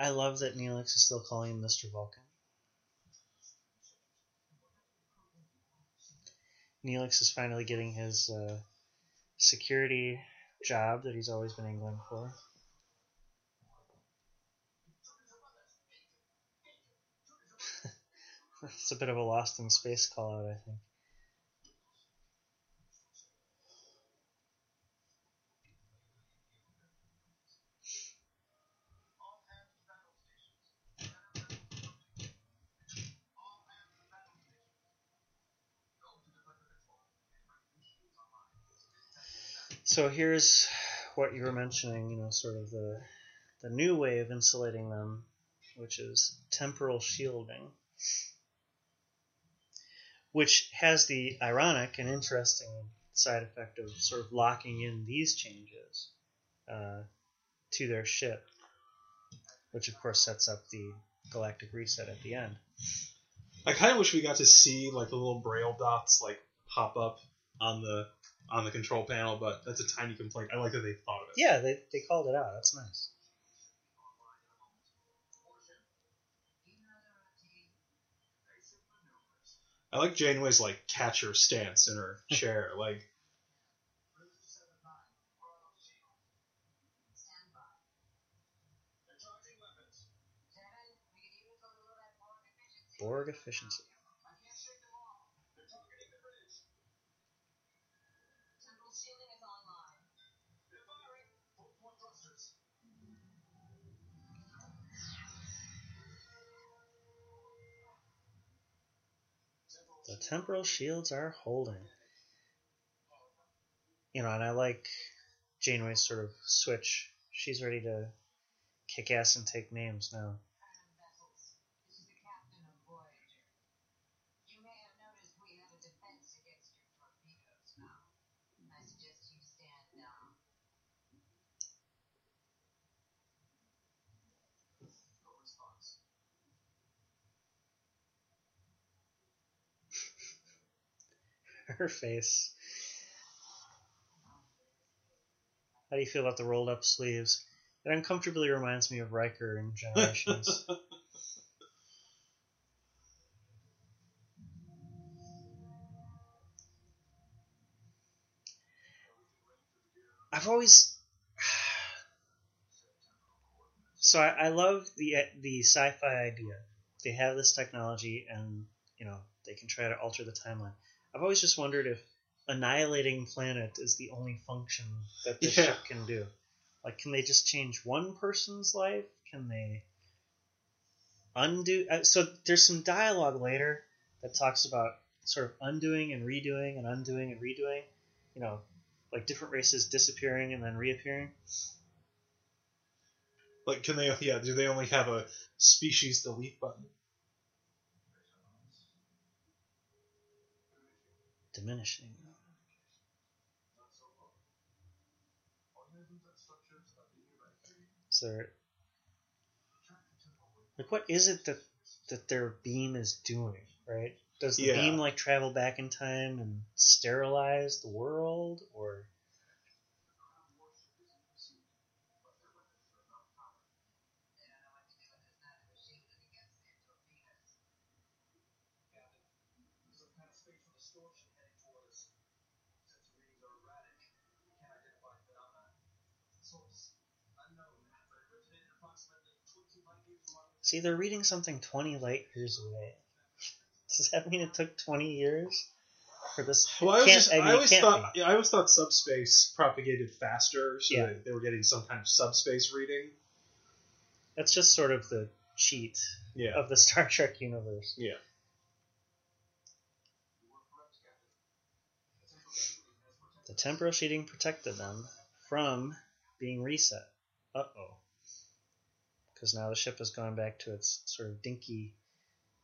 Speaker 1: I love that Neelix is still calling him Mr. Vulcan. Neelix is finally getting his uh, security job that he's always been angling for. it's a bit of a lost in space call out, I think. So here's what you were mentioning, you know, sort of the the new way of insulating them, which is temporal shielding, which has the ironic and interesting side effect of sort of locking in these changes uh, to their ship, which of course sets up the galactic reset at the end.
Speaker 2: I kind of wish we got to see like the little braille dots like pop up on the on the control panel, but that's a tiny complaint. I like that they thought of it.
Speaker 1: Yeah, they, they called it out. That's nice.
Speaker 2: I like Janeway's like catcher stance in her chair. Like
Speaker 1: Borg efficiency. The temporal shields are holding. You know, and I like Janeway's sort of switch. She's ready to kick ass and take names now. Her face. How do you feel about the rolled up sleeves? It uncomfortably reminds me of Riker in Generations. I've always so I, I love the the sci-fi idea. They have this technology, and you know they can try to alter the timeline. I've always just wondered if annihilating planet is the only function that this
Speaker 2: Yeah.
Speaker 1: ship can do. Like, can they just change one person's life? Can they undo? Uh, so there's some dialogue later that talks about sort of undoing and redoing and undoing and redoing. You know, like different races disappearing and then reappearing.
Speaker 2: like, can they? Yeah, do they only have a species delete button?
Speaker 1: Diminishing. So, like, what is it that that their beam is doing? Right? Does the
Speaker 2: Yeah.
Speaker 1: beam like travel back in time and sterilize the world, or see, they're reading something twenty light years away. Does that mean it took twenty years for this?
Speaker 2: Well, I, was just,
Speaker 1: I
Speaker 2: I,
Speaker 1: mean, it
Speaker 2: always thought yeah, I always thought subspace propagated faster, so
Speaker 1: Yeah.
Speaker 2: they, they were getting some kind of subspace reading.
Speaker 1: That's just sort of the cheat
Speaker 2: Yeah,
Speaker 1: of the Star Trek universe.
Speaker 2: yeah.
Speaker 1: The temporal shielding protected them from being reset. Uh oh. Because now the ship has gone back to its sort of dinky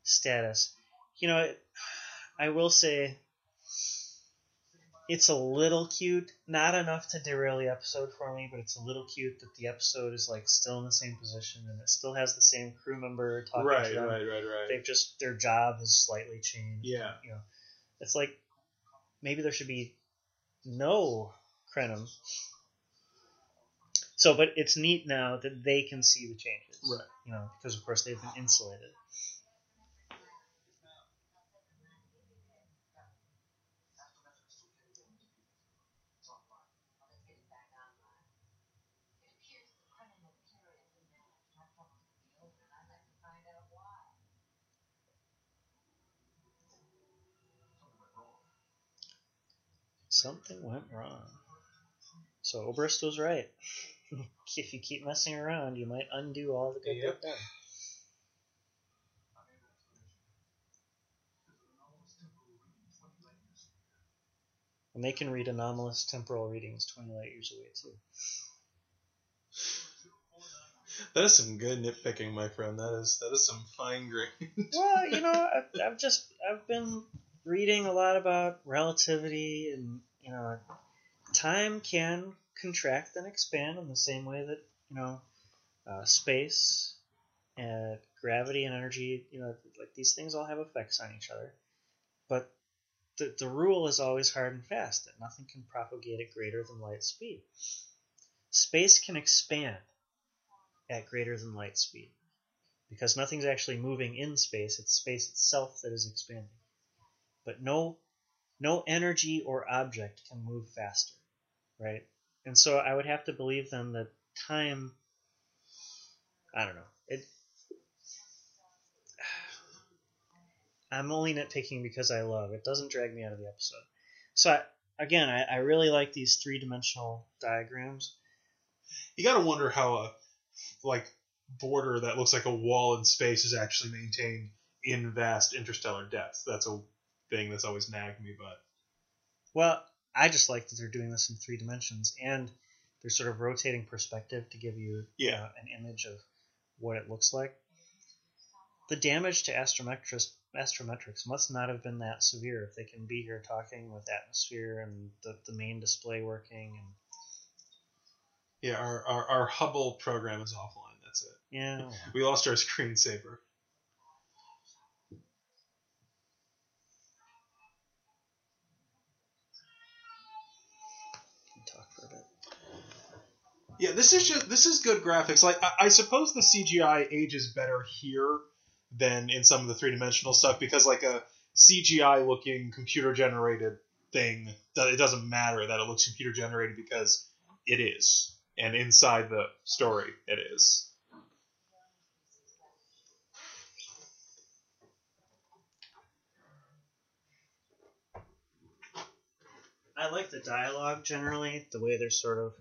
Speaker 1: status. You know, it, I will say it's a little cute. Not enough to derail the episode for me, but it's a little cute that the episode is like still in the same position and it still has the same crew member talking
Speaker 2: Right,
Speaker 1: to them.
Speaker 2: right, right, right.
Speaker 1: They've just their job has slightly changed.
Speaker 2: Yeah.
Speaker 1: You know, it's like maybe there should be no Krenim. So, but it's neat now that they can see the changes.
Speaker 2: Right.
Speaker 1: You know, because of course they've been insulated. Something went wrong. So Obrist was right. if you keep messing around, you might undo all the good
Speaker 2: Yep.
Speaker 1: they've done. And they can read anomalous temporal readings 20 light years away, too.
Speaker 2: That is some good nitpicking, my friend. That is that is some fine grain.
Speaker 1: well, you know, I've, I've just I've been reading a lot about relativity, and you know, time can contract and expand in the same way that you know, uh, space and gravity and energy. You know, like these things all have effects on each other, but the the rule is always hard and fast that nothing can propagate at greater than light speed. Space can expand at greater than light speed because nothing's actually moving in space it's space itself that is expanding but no no energy or object can move faster right and so i would have to believe then that time i don't know. It i'm only nitpicking because i love. It doesn't drag me out of the episode. So I, again I, I really like these three-dimensional diagrams.
Speaker 2: You gotta wonder how a like border that looks like a wall in space is actually maintained in vast interstellar depth. That's a thing that's always nagged me, but
Speaker 1: Well, I just like that they're doing this in three dimensions, and they're sort of rotating perspective to give you
Speaker 2: Yeah.
Speaker 1: uh, an image of what it looks like. The damage to astrometrics, astrometrics must not have been that severe if they can be here talking with atmosphere and the, the main display working. And
Speaker 2: yeah, our, our, our Hubble program is offline. That's it.
Speaker 1: yeah,
Speaker 2: We lost our screensaver. Yeah, this is just this is good graphics. Like I, I suppose the CGI ages better here than in some of the three dimensional stuff because like a CGI looking computer generated thing, it doesn't matter that it looks computer generated because it is, and inside the story it is.
Speaker 1: I like the dialogue generally, the way they're sort of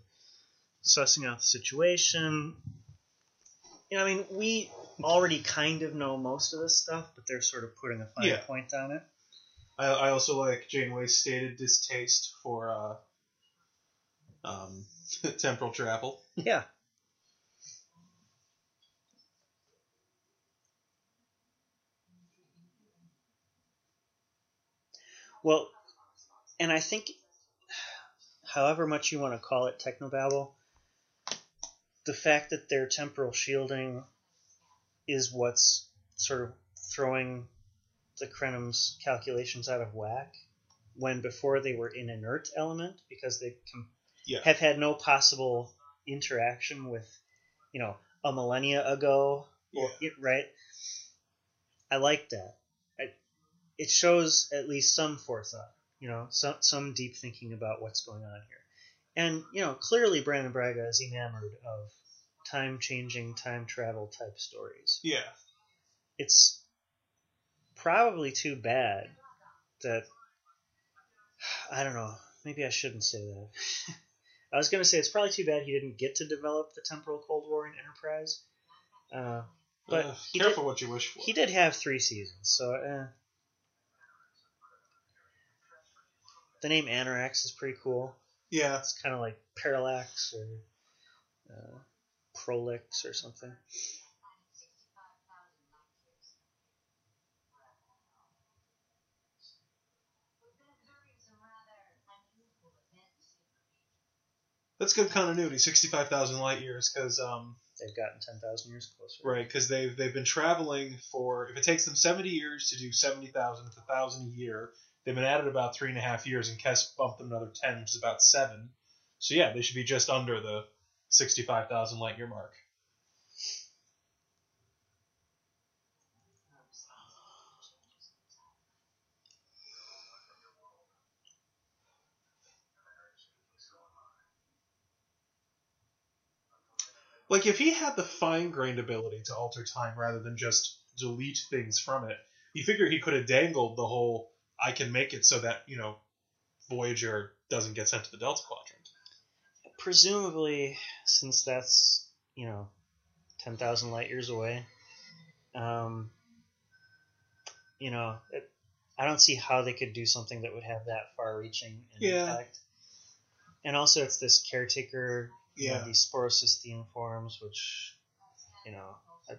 Speaker 1: sussing out the situation. You know, I mean, we already kind of know most of this stuff, but they're sort of putting a fine
Speaker 2: Yeah.
Speaker 1: point on it.
Speaker 2: I, I also like Janeway's stated distaste for uh, um, temporal travel.
Speaker 1: Yeah. Well, and I think, however much you want to call it technobabble, the fact that their temporal shielding is what's sort of throwing the Krenim's calculations out of whack, when before they were in inert element because they com-
Speaker 2: Yeah.
Speaker 1: have had no possible interaction with, you know, a millennia ago, or, right? I like that. I, it shows at least some forethought, you know, some some deep thinking about what's going on here, and you know, clearly Brannon Braga is enamored of time changing, time travel type stories.
Speaker 2: Yeah.
Speaker 1: It's probably too bad that I don't know. Maybe I shouldn't say that. I was going to say it's probably too bad he didn't get to develop the temporal Cold War in Enterprise. Uh, But
Speaker 2: Uh,
Speaker 1: he
Speaker 2: careful
Speaker 1: did-
Speaker 2: what you wish for.
Speaker 1: he did have three seasons, so uh, the name Annorax is pretty cool.
Speaker 2: Yeah.
Speaker 1: It's kind of like Parallax or uh, Prolix or something.
Speaker 2: That's good continuity. Sixty-five thousand light years, because um,
Speaker 1: They've gotten ten thousand years closer.
Speaker 2: right, because they've they've been traveling for. If it takes them seventy years to do seventy thousand, it's a thousand a year. They've been at it about three and a half years, and Kes bumped them another ten, which is about seven. So yeah, they should be just under the sixty-five thousand light year mark. Like if he had the fine-grained ability to alter time rather than just delete things from it, you figure he could have dangled the whole "I can make it so that you know Voyager doesn't get sent to the Delta Quadrant."
Speaker 1: Presumably, since that's you know ten thousand light years away, um, you know, it, I don't see how they could do something that would have that far-reaching an
Speaker 2: Yeah.
Speaker 1: impact. And also, it's this caretaker, you know,
Speaker 2: Yeah.
Speaker 1: these sporocystian forms, which, you know, I,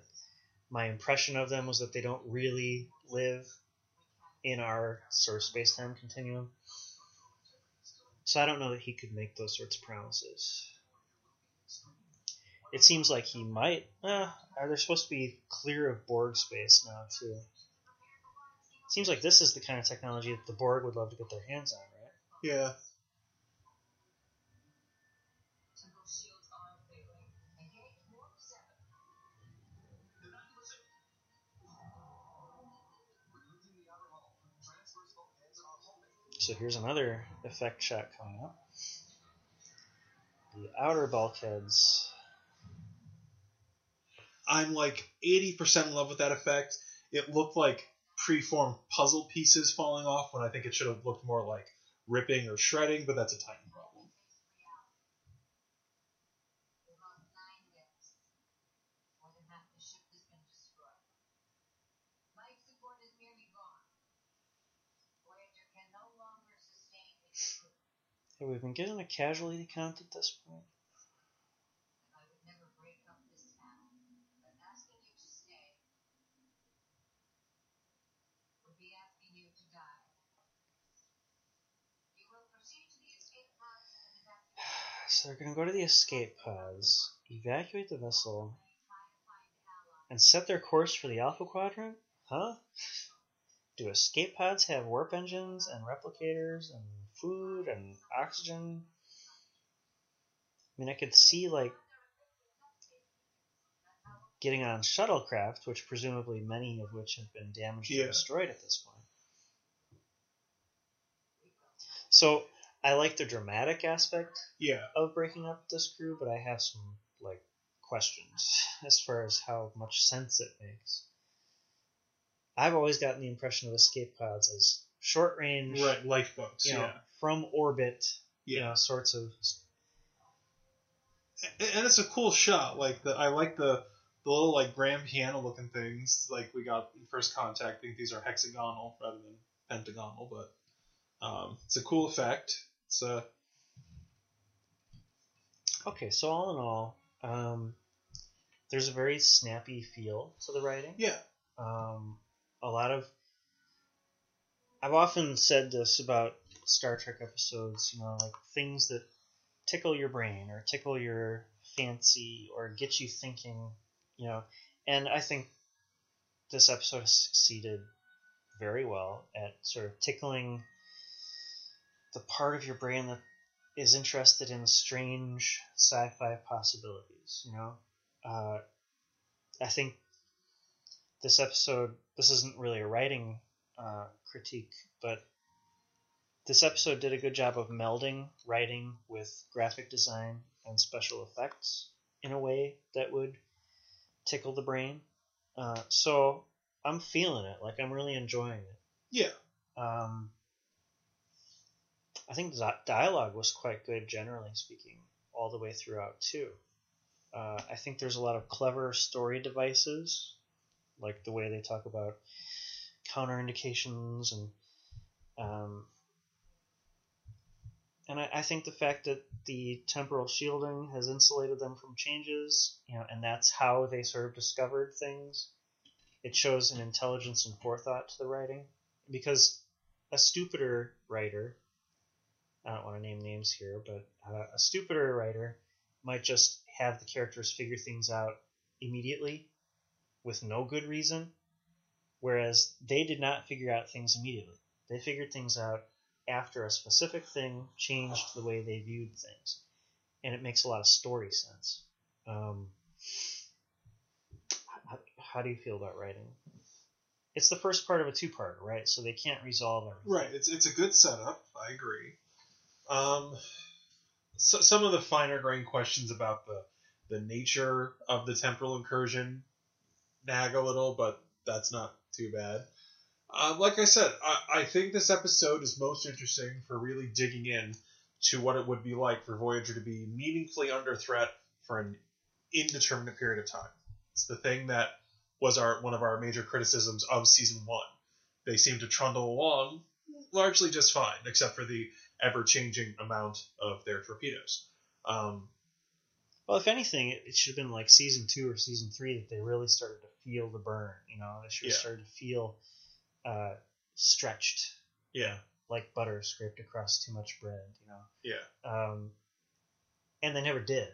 Speaker 1: my impression of them was that they don't really live in our sort of space-time continuum. So I don't know that he could make those sorts of promises. It seems like he might. Uh, are they supposed to be clear of Borg space now too? Seems like this is the kind of technology that the Borg would love to get their hands on, right?
Speaker 2: Yeah.
Speaker 1: So here's another effect shot coming up. The outer bulkheads.
Speaker 2: I'm like 80% in love with that effect. It looked like preformed puzzle pieces falling off when I think it should have looked more like ripping or shredding, but that's a Titan
Speaker 1: Have we been getting a casualty count at this point? So they're gonna go to the escape pods, evacuate the vessel, and set their course for the Alpha Quadrant? Huh? Do escape pods have warp engines and replicators and food and oxygen? I mean, I could see like getting on shuttlecraft, which presumably many of which have been damaged
Speaker 2: Yeah.
Speaker 1: or destroyed at this point. So I like the dramatic aspect
Speaker 2: Yeah.
Speaker 1: of breaking up this crew, but I have some like questions as far as how much sense it makes. I've always gotten the impression of escape pods as short range,
Speaker 2: Right. Lifeboats.
Speaker 1: you know,
Speaker 2: yeah.
Speaker 1: From orbit, you
Speaker 2: Yeah.
Speaker 1: know, sorts of.
Speaker 2: And- and it's a cool shot. Like the I like the the little like grand piano looking things like we got in first contact. I think these are hexagonal rather than pentagonal, but um, it's a cool effect. It's a
Speaker 1: Okay, so all in all, um, there's a very snappy feel to the writing.
Speaker 2: yeah
Speaker 1: Um, a lot of. I've often said this about Star Trek episodes, you know, like things that tickle your brain or tickle your fancy or get you thinking, you know. And I think this episode has succeeded very well at sort of tickling the part of your brain that is interested in strange sci-fi possibilities, you know. Uh, I think this episode this isn't really a writing uh, critique but this episode did a good job of melding writing with graphic design and special effects in a way that would tickle the brain. Uh, so i'm feeling it. Like i'm really enjoying it.
Speaker 2: Yeah.
Speaker 1: Um, i think dialogue was quite good generally speaking all the way throughout too. Uh, i think there's a lot of clever story devices like the way they talk about counterindications and um, and I, I think the fact that the temporal shielding has insulated them from changes, you know, and that's how they sort of discovered things. It shows an intelligence and forethought to the writing because a stupider writer, I don't want to name names here, but uh, a stupider writer might just have the characters figure things out immediately with no good reason, whereas they did not figure out things immediately. They figured things out after a specific thing changed the way they viewed things, and it makes a lot of story sense. Um, how, how do you feel about writing? It's the first part of a two-part, right? So they can't resolve everything.
Speaker 2: right. It's it's a good setup. I agree. Um, so, some of the finer grain questions about the the nature of the temporal incursion nag a little, but that's not too bad. Uh, like I said, I, I think this episode is most interesting for really digging in to what it would be like for Voyager to be meaningfully under threat for an indeterminate period of time. It's the thing that was our one of our major criticisms of season one. They seem to trundle along largely just fine, except for the ever changing amount of their torpedoes. Um,
Speaker 1: Well, if anything, it, it should have been like season two or season three that they really started to feel the burn. You know, they should have
Speaker 2: Yeah.
Speaker 1: started to feel uh, stretched,
Speaker 2: yeah,
Speaker 1: like butter scraped across too much bread. You know,
Speaker 2: yeah,
Speaker 1: um, and they never did.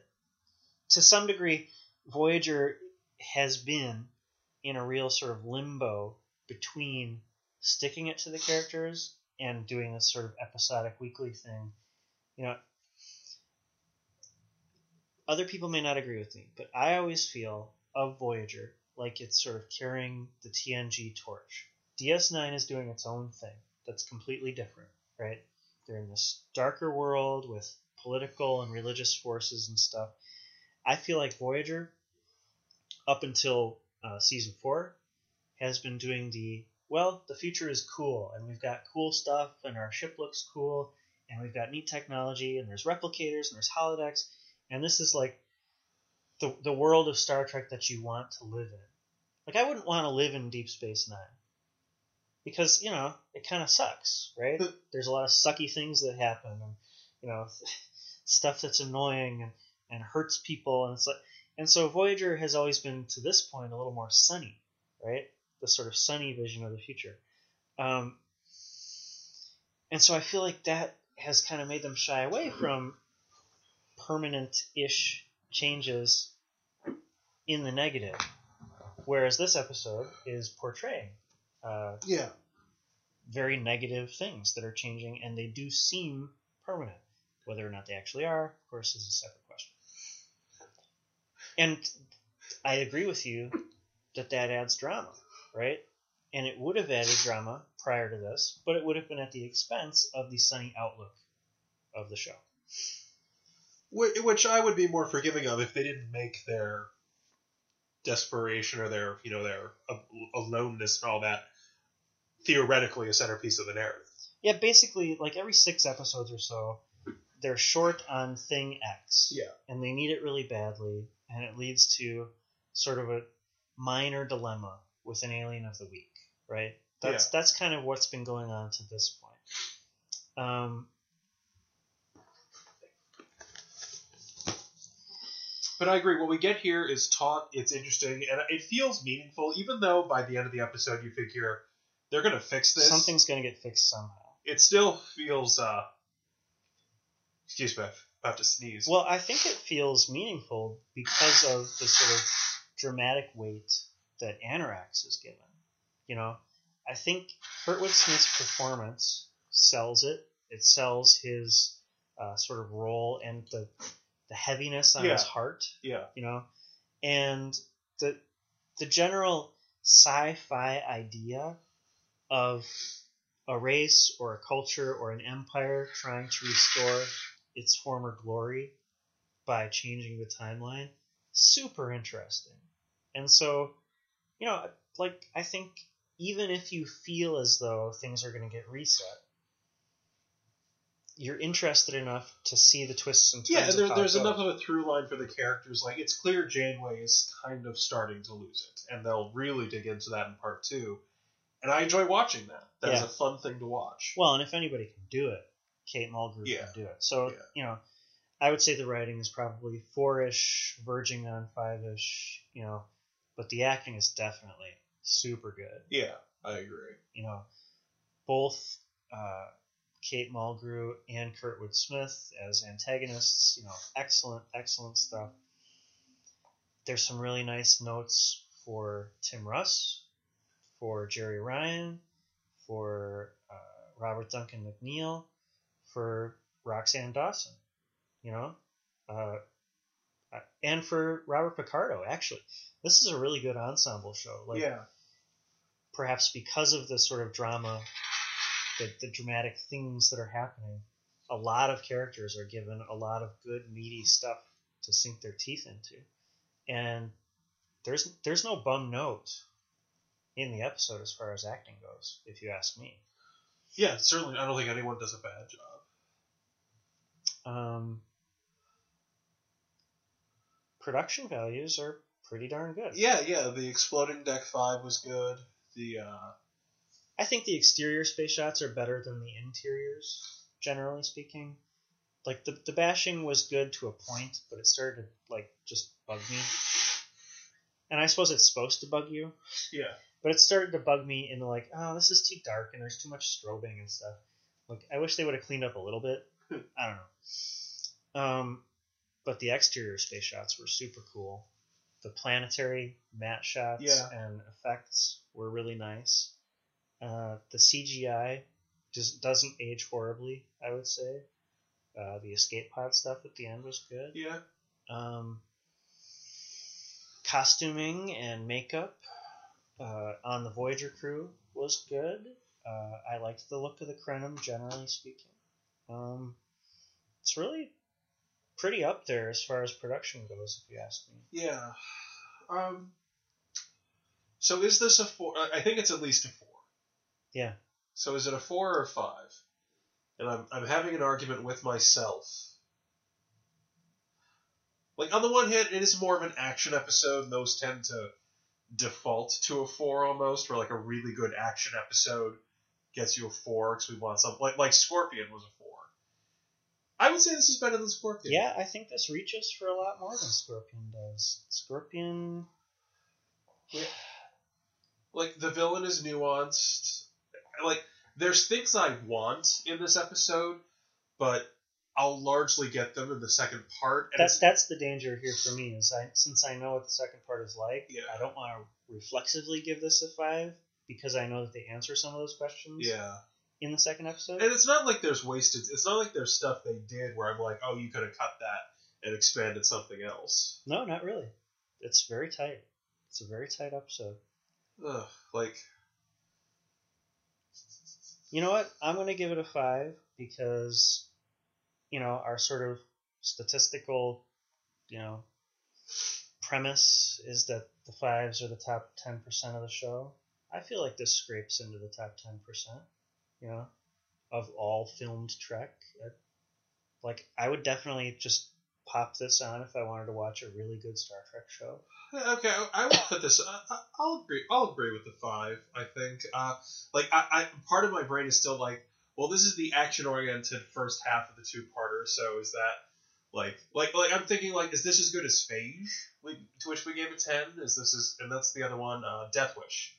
Speaker 1: To some degree, Voyager has been in a real sort of limbo between sticking it to the characters and doing this sort of episodic weekly thing. You know, other people may not agree with me, but I always feel of Voyager like it's sort of carrying the TNG torch. DS9 is doing its own thing that's completely different, right? They're in this darker world with political and religious forces and stuff. I feel like Voyager, up until uh, season four, has been doing the well, the future is cool, and we've got cool stuff, and our ship looks cool, and we've got neat technology, and there's replicators, and there's holodecks, and this is like the the world of Star Trek that you want to live in. Like I wouldn't want to live in Deep Space Nine because you know it kind of sucks, right? There's a lot of sucky things that happen, and you know stuff that's annoying and, and hurts people, and it's like and so Voyager has always been to this point a little more sunny, right? The sort of sunny vision of the future. Um, and so I feel like that has kind of made them shy away from permanent-ish changes in the negative, whereas this episode is portraying uh,
Speaker 2: yeah.
Speaker 1: very negative things that are changing, and they do seem permanent. Whether or not they actually are, of course, is a separate question. And I agree with you that that adds drama, right? And it would have added drama prior to this, but it would have been at the expense of the sunny outlook of the show.
Speaker 2: Which I would be more forgiving of if they didn't make their desperation or their, you know, their aloneness and all that theoretically a centerpiece of the narrative.
Speaker 1: Yeah, basically, like every six episodes or so, they're short on thing X.
Speaker 2: Yeah.
Speaker 1: And they need it really badly, and it leads to sort of a minor dilemma with an alien of the week, right? That's that's kind of what's been going on to this point. Um,
Speaker 2: But I agree. What we get here is taught. It's interesting, and it feels meaningful, even though by the end of the episode you figure they're going to fix this.
Speaker 1: something's going to get fixed somehow.
Speaker 2: It still feels. uh Excuse me, I have to sneeze.
Speaker 1: Well, I think it feels meaningful because of the sort of dramatic weight that Annorax is given. You know, I think Kurtwood Smith's performance sells it. It sells his uh, sort of role and the the heaviness on
Speaker 2: Yeah.
Speaker 1: his heart.
Speaker 2: yeah,
Speaker 1: You know, and the the general sci-fi idea of a race or a culture or an empire trying to restore its former glory by changing the timeline super interesting and so you know like i think even if you feel as though things are going to get reset you're interested enough to see the twists and turns
Speaker 2: yeah. There, there's enough of a through line for the characters. Like it's clear Janeway is kind of starting to lose it, and they'll really dig into that in part two. And I enjoy watching that. That's
Speaker 1: Yeah.
Speaker 2: a fun thing to watch.
Speaker 1: Well, and if anybody can do it, Kate Mulgrew
Speaker 2: Yeah.
Speaker 1: can do it. So
Speaker 2: Yeah.
Speaker 1: you know, I would say the writing is probably four-ish, verging on five-ish. You know, but the acting is definitely super good.
Speaker 2: Yeah, I agree.
Speaker 1: You know, both uh, Kate Mulgrew and Kurtwood Smith as antagonists. You know, excellent, excellent stuff. There's some really nice notes for Tim Russ, for Jeri Ryan, for uh, Robert Duncan McNeil, for Roxann Dawson, you know, uh, uh, and for Robert Picardo. Actually, this is a really good ensemble show. Like,
Speaker 2: yeah,
Speaker 1: perhaps because of the sort of drama, the, the dramatic things that are happening, a lot of characters are given a lot of good meaty stuff to sink their teeth into, and there's there's no bum note in the episode as far as acting goes, if you ask me.
Speaker 2: yeah. Certainly, I don't think anyone does a bad job.
Speaker 1: Um, production values are pretty darn good.
Speaker 2: Yeah, yeah. The exploding deck five was good. The uh,
Speaker 1: I think the exterior space shots are better than the interiors, generally speaking. Like the the bashing was good to a point, but it started to like just bug me. And I suppose it's supposed to bug you,
Speaker 2: yeah,
Speaker 1: but it started to bug me into like, oh, this is too dark and there's too much strobing and stuff. Like I wish they would have cleaned up a little bit. I don't know. Um, but the exterior space shots were super cool. The planetary matte shots
Speaker 2: Yeah.
Speaker 1: and effects were really nice. Uh, the CGI just doesn't age horribly, I would say. Uh, the escape pod stuff at the end was good.
Speaker 2: yeah.
Speaker 1: Um, costuming and makeup uh, on the Voyager crew was good. Uh, I liked the look of the Krenim, generally speaking. Um, it's really pretty up there as far as production goes, if you ask me.
Speaker 2: Yeah. Um. So is this a four? I think it's at least a four.
Speaker 1: Yeah.
Speaker 2: So is it a four or a five? And I'm I'm having an argument with myself. Like on the one hand, it is more of an action episode, and those tend to default to a four almost, where like a really good action episode gets you a four because we want something like like Scorpion was a four. I would say this is better than Scorpion.
Speaker 1: Yeah, I think this reaches for a lot more than Scorpion does. Scorpion.
Speaker 2: like the villain is nuanced. Like there's things I want in this episode, but I'll largely get them in the second part. And
Speaker 1: That's that's the danger here for me is I since I know what the second part is like,
Speaker 2: Yeah.
Speaker 1: I don't want to reflexively give this a five because I know that they answer some of those questions.
Speaker 2: yeah,
Speaker 1: in the second episode.
Speaker 2: And it's not like there's wasted. It's not like there's stuff they did where I'm like, oh, you could have cut that and expanded something else.
Speaker 1: No, not really. It's very tight. It's a very tight episode.
Speaker 2: Ugh, like,
Speaker 1: You know what? I'm going to give it a five because, you know, our sort of statistical, you know, premise is that the fives are the top 10% of the show. I feel like this scrapes into the top 10%, you know, of all filmed Trek. Uh, Like, I would definitely just pop this on if I wanted to watch a really good Star Trek show.
Speaker 2: okay, I- will put this. I, I- I'll agree. I'll agree with the five. I think. Uh, like, I, I part of my brain is still like, well, this is the action-oriented first half of the two-parter. So is that like, like, like I'm thinking like, is this as good as Phage? We, to which we gave a ten. Is this is, and that's the other one, uh, Death Wish.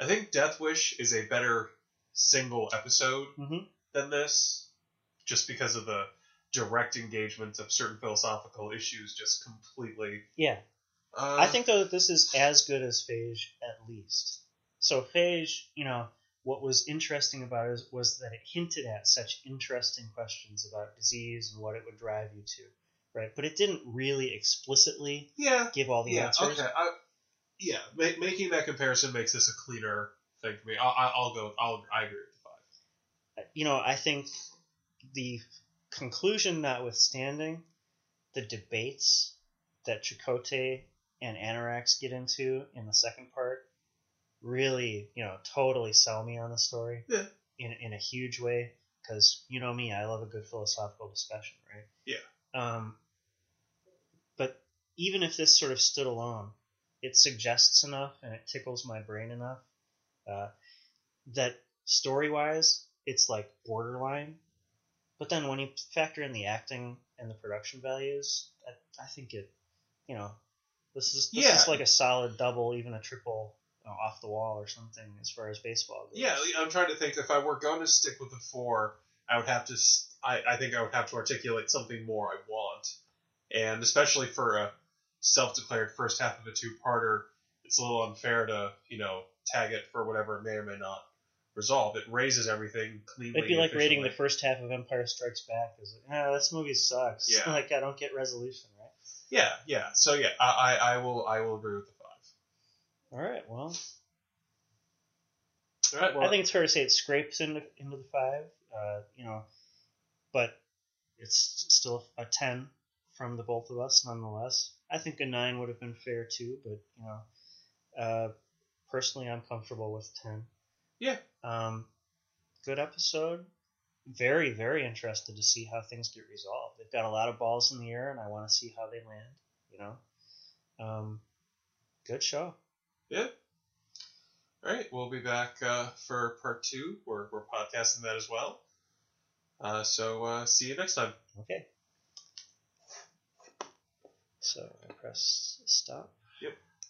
Speaker 2: I think Death Wish is a better single episode
Speaker 1: Mhm.
Speaker 2: than this, just because of the direct engagement of certain philosophical issues, just completely.
Speaker 1: Yeah.
Speaker 2: Uh,
Speaker 1: I think though that this is as good as Phage at least. So Phage, you know, what was interesting about it was that it hinted at such interesting questions about disease and what it would drive you to, right? But it didn't really explicitly
Speaker 2: Yeah.
Speaker 1: give all the
Speaker 2: yeah.
Speaker 1: answers.
Speaker 2: Okay. I, yeah. Ma- making that comparison makes this a cleaner thing for me. I'll, I'll I'll go. I'll. I agree with the five.
Speaker 1: Uh, you know, I think the conclusion notwithstanding, the debates that Chakotay and Annorax get into in the second part really, you know, totally sell me on the story.
Speaker 2: Yeah.
Speaker 1: In, in a huge way, because you know me, I love a good philosophical discussion, right?
Speaker 2: Yeah.
Speaker 1: Um, but even if this sort of stood alone, it suggests enough and it tickles my brain enough uh, that story wise, it's like borderline. But then when you factor in the acting and the production values, I, I think it, you know, this is this
Speaker 2: Yeah.
Speaker 1: is like a solid double, even a triple know, off the wall or something as far as baseball goes.
Speaker 2: Yeah. I'm trying to think. If I were going to stick with the four, I would have to. I, I think I would have to articulate something more I want, and especially for a self-declared first half of a two-parter, it's a little unfair to you know tag it for whatever it may or may not resolve. It raises everything cleanly.
Speaker 1: It'd be like rating the first half of Empire Strikes Back as, ah, this movie sucks.
Speaker 2: Yeah.
Speaker 1: like I don't get resolution, right?
Speaker 2: Yeah, yeah. So yeah, I, I, I will I will agree with the.
Speaker 1: All right, well,
Speaker 2: All right. Well,
Speaker 1: I think it's fair to say it scrapes into into the five. Uh, you know, but it's still a ten from the both of us, nonetheless. I think a nine would have been fair too, but you know, uh, personally, I'm comfortable with ten.
Speaker 2: Yeah.
Speaker 1: Um, good episode. Very, very interested to see how things get resolved. They've got a lot of balls in the air, and I want to see how they land. You know, um, good show.
Speaker 2: All right, we'll be back uh, for part two. We're, we're podcasting that as well. Uh, so uh, see you next time.
Speaker 1: Okay. So I press stop.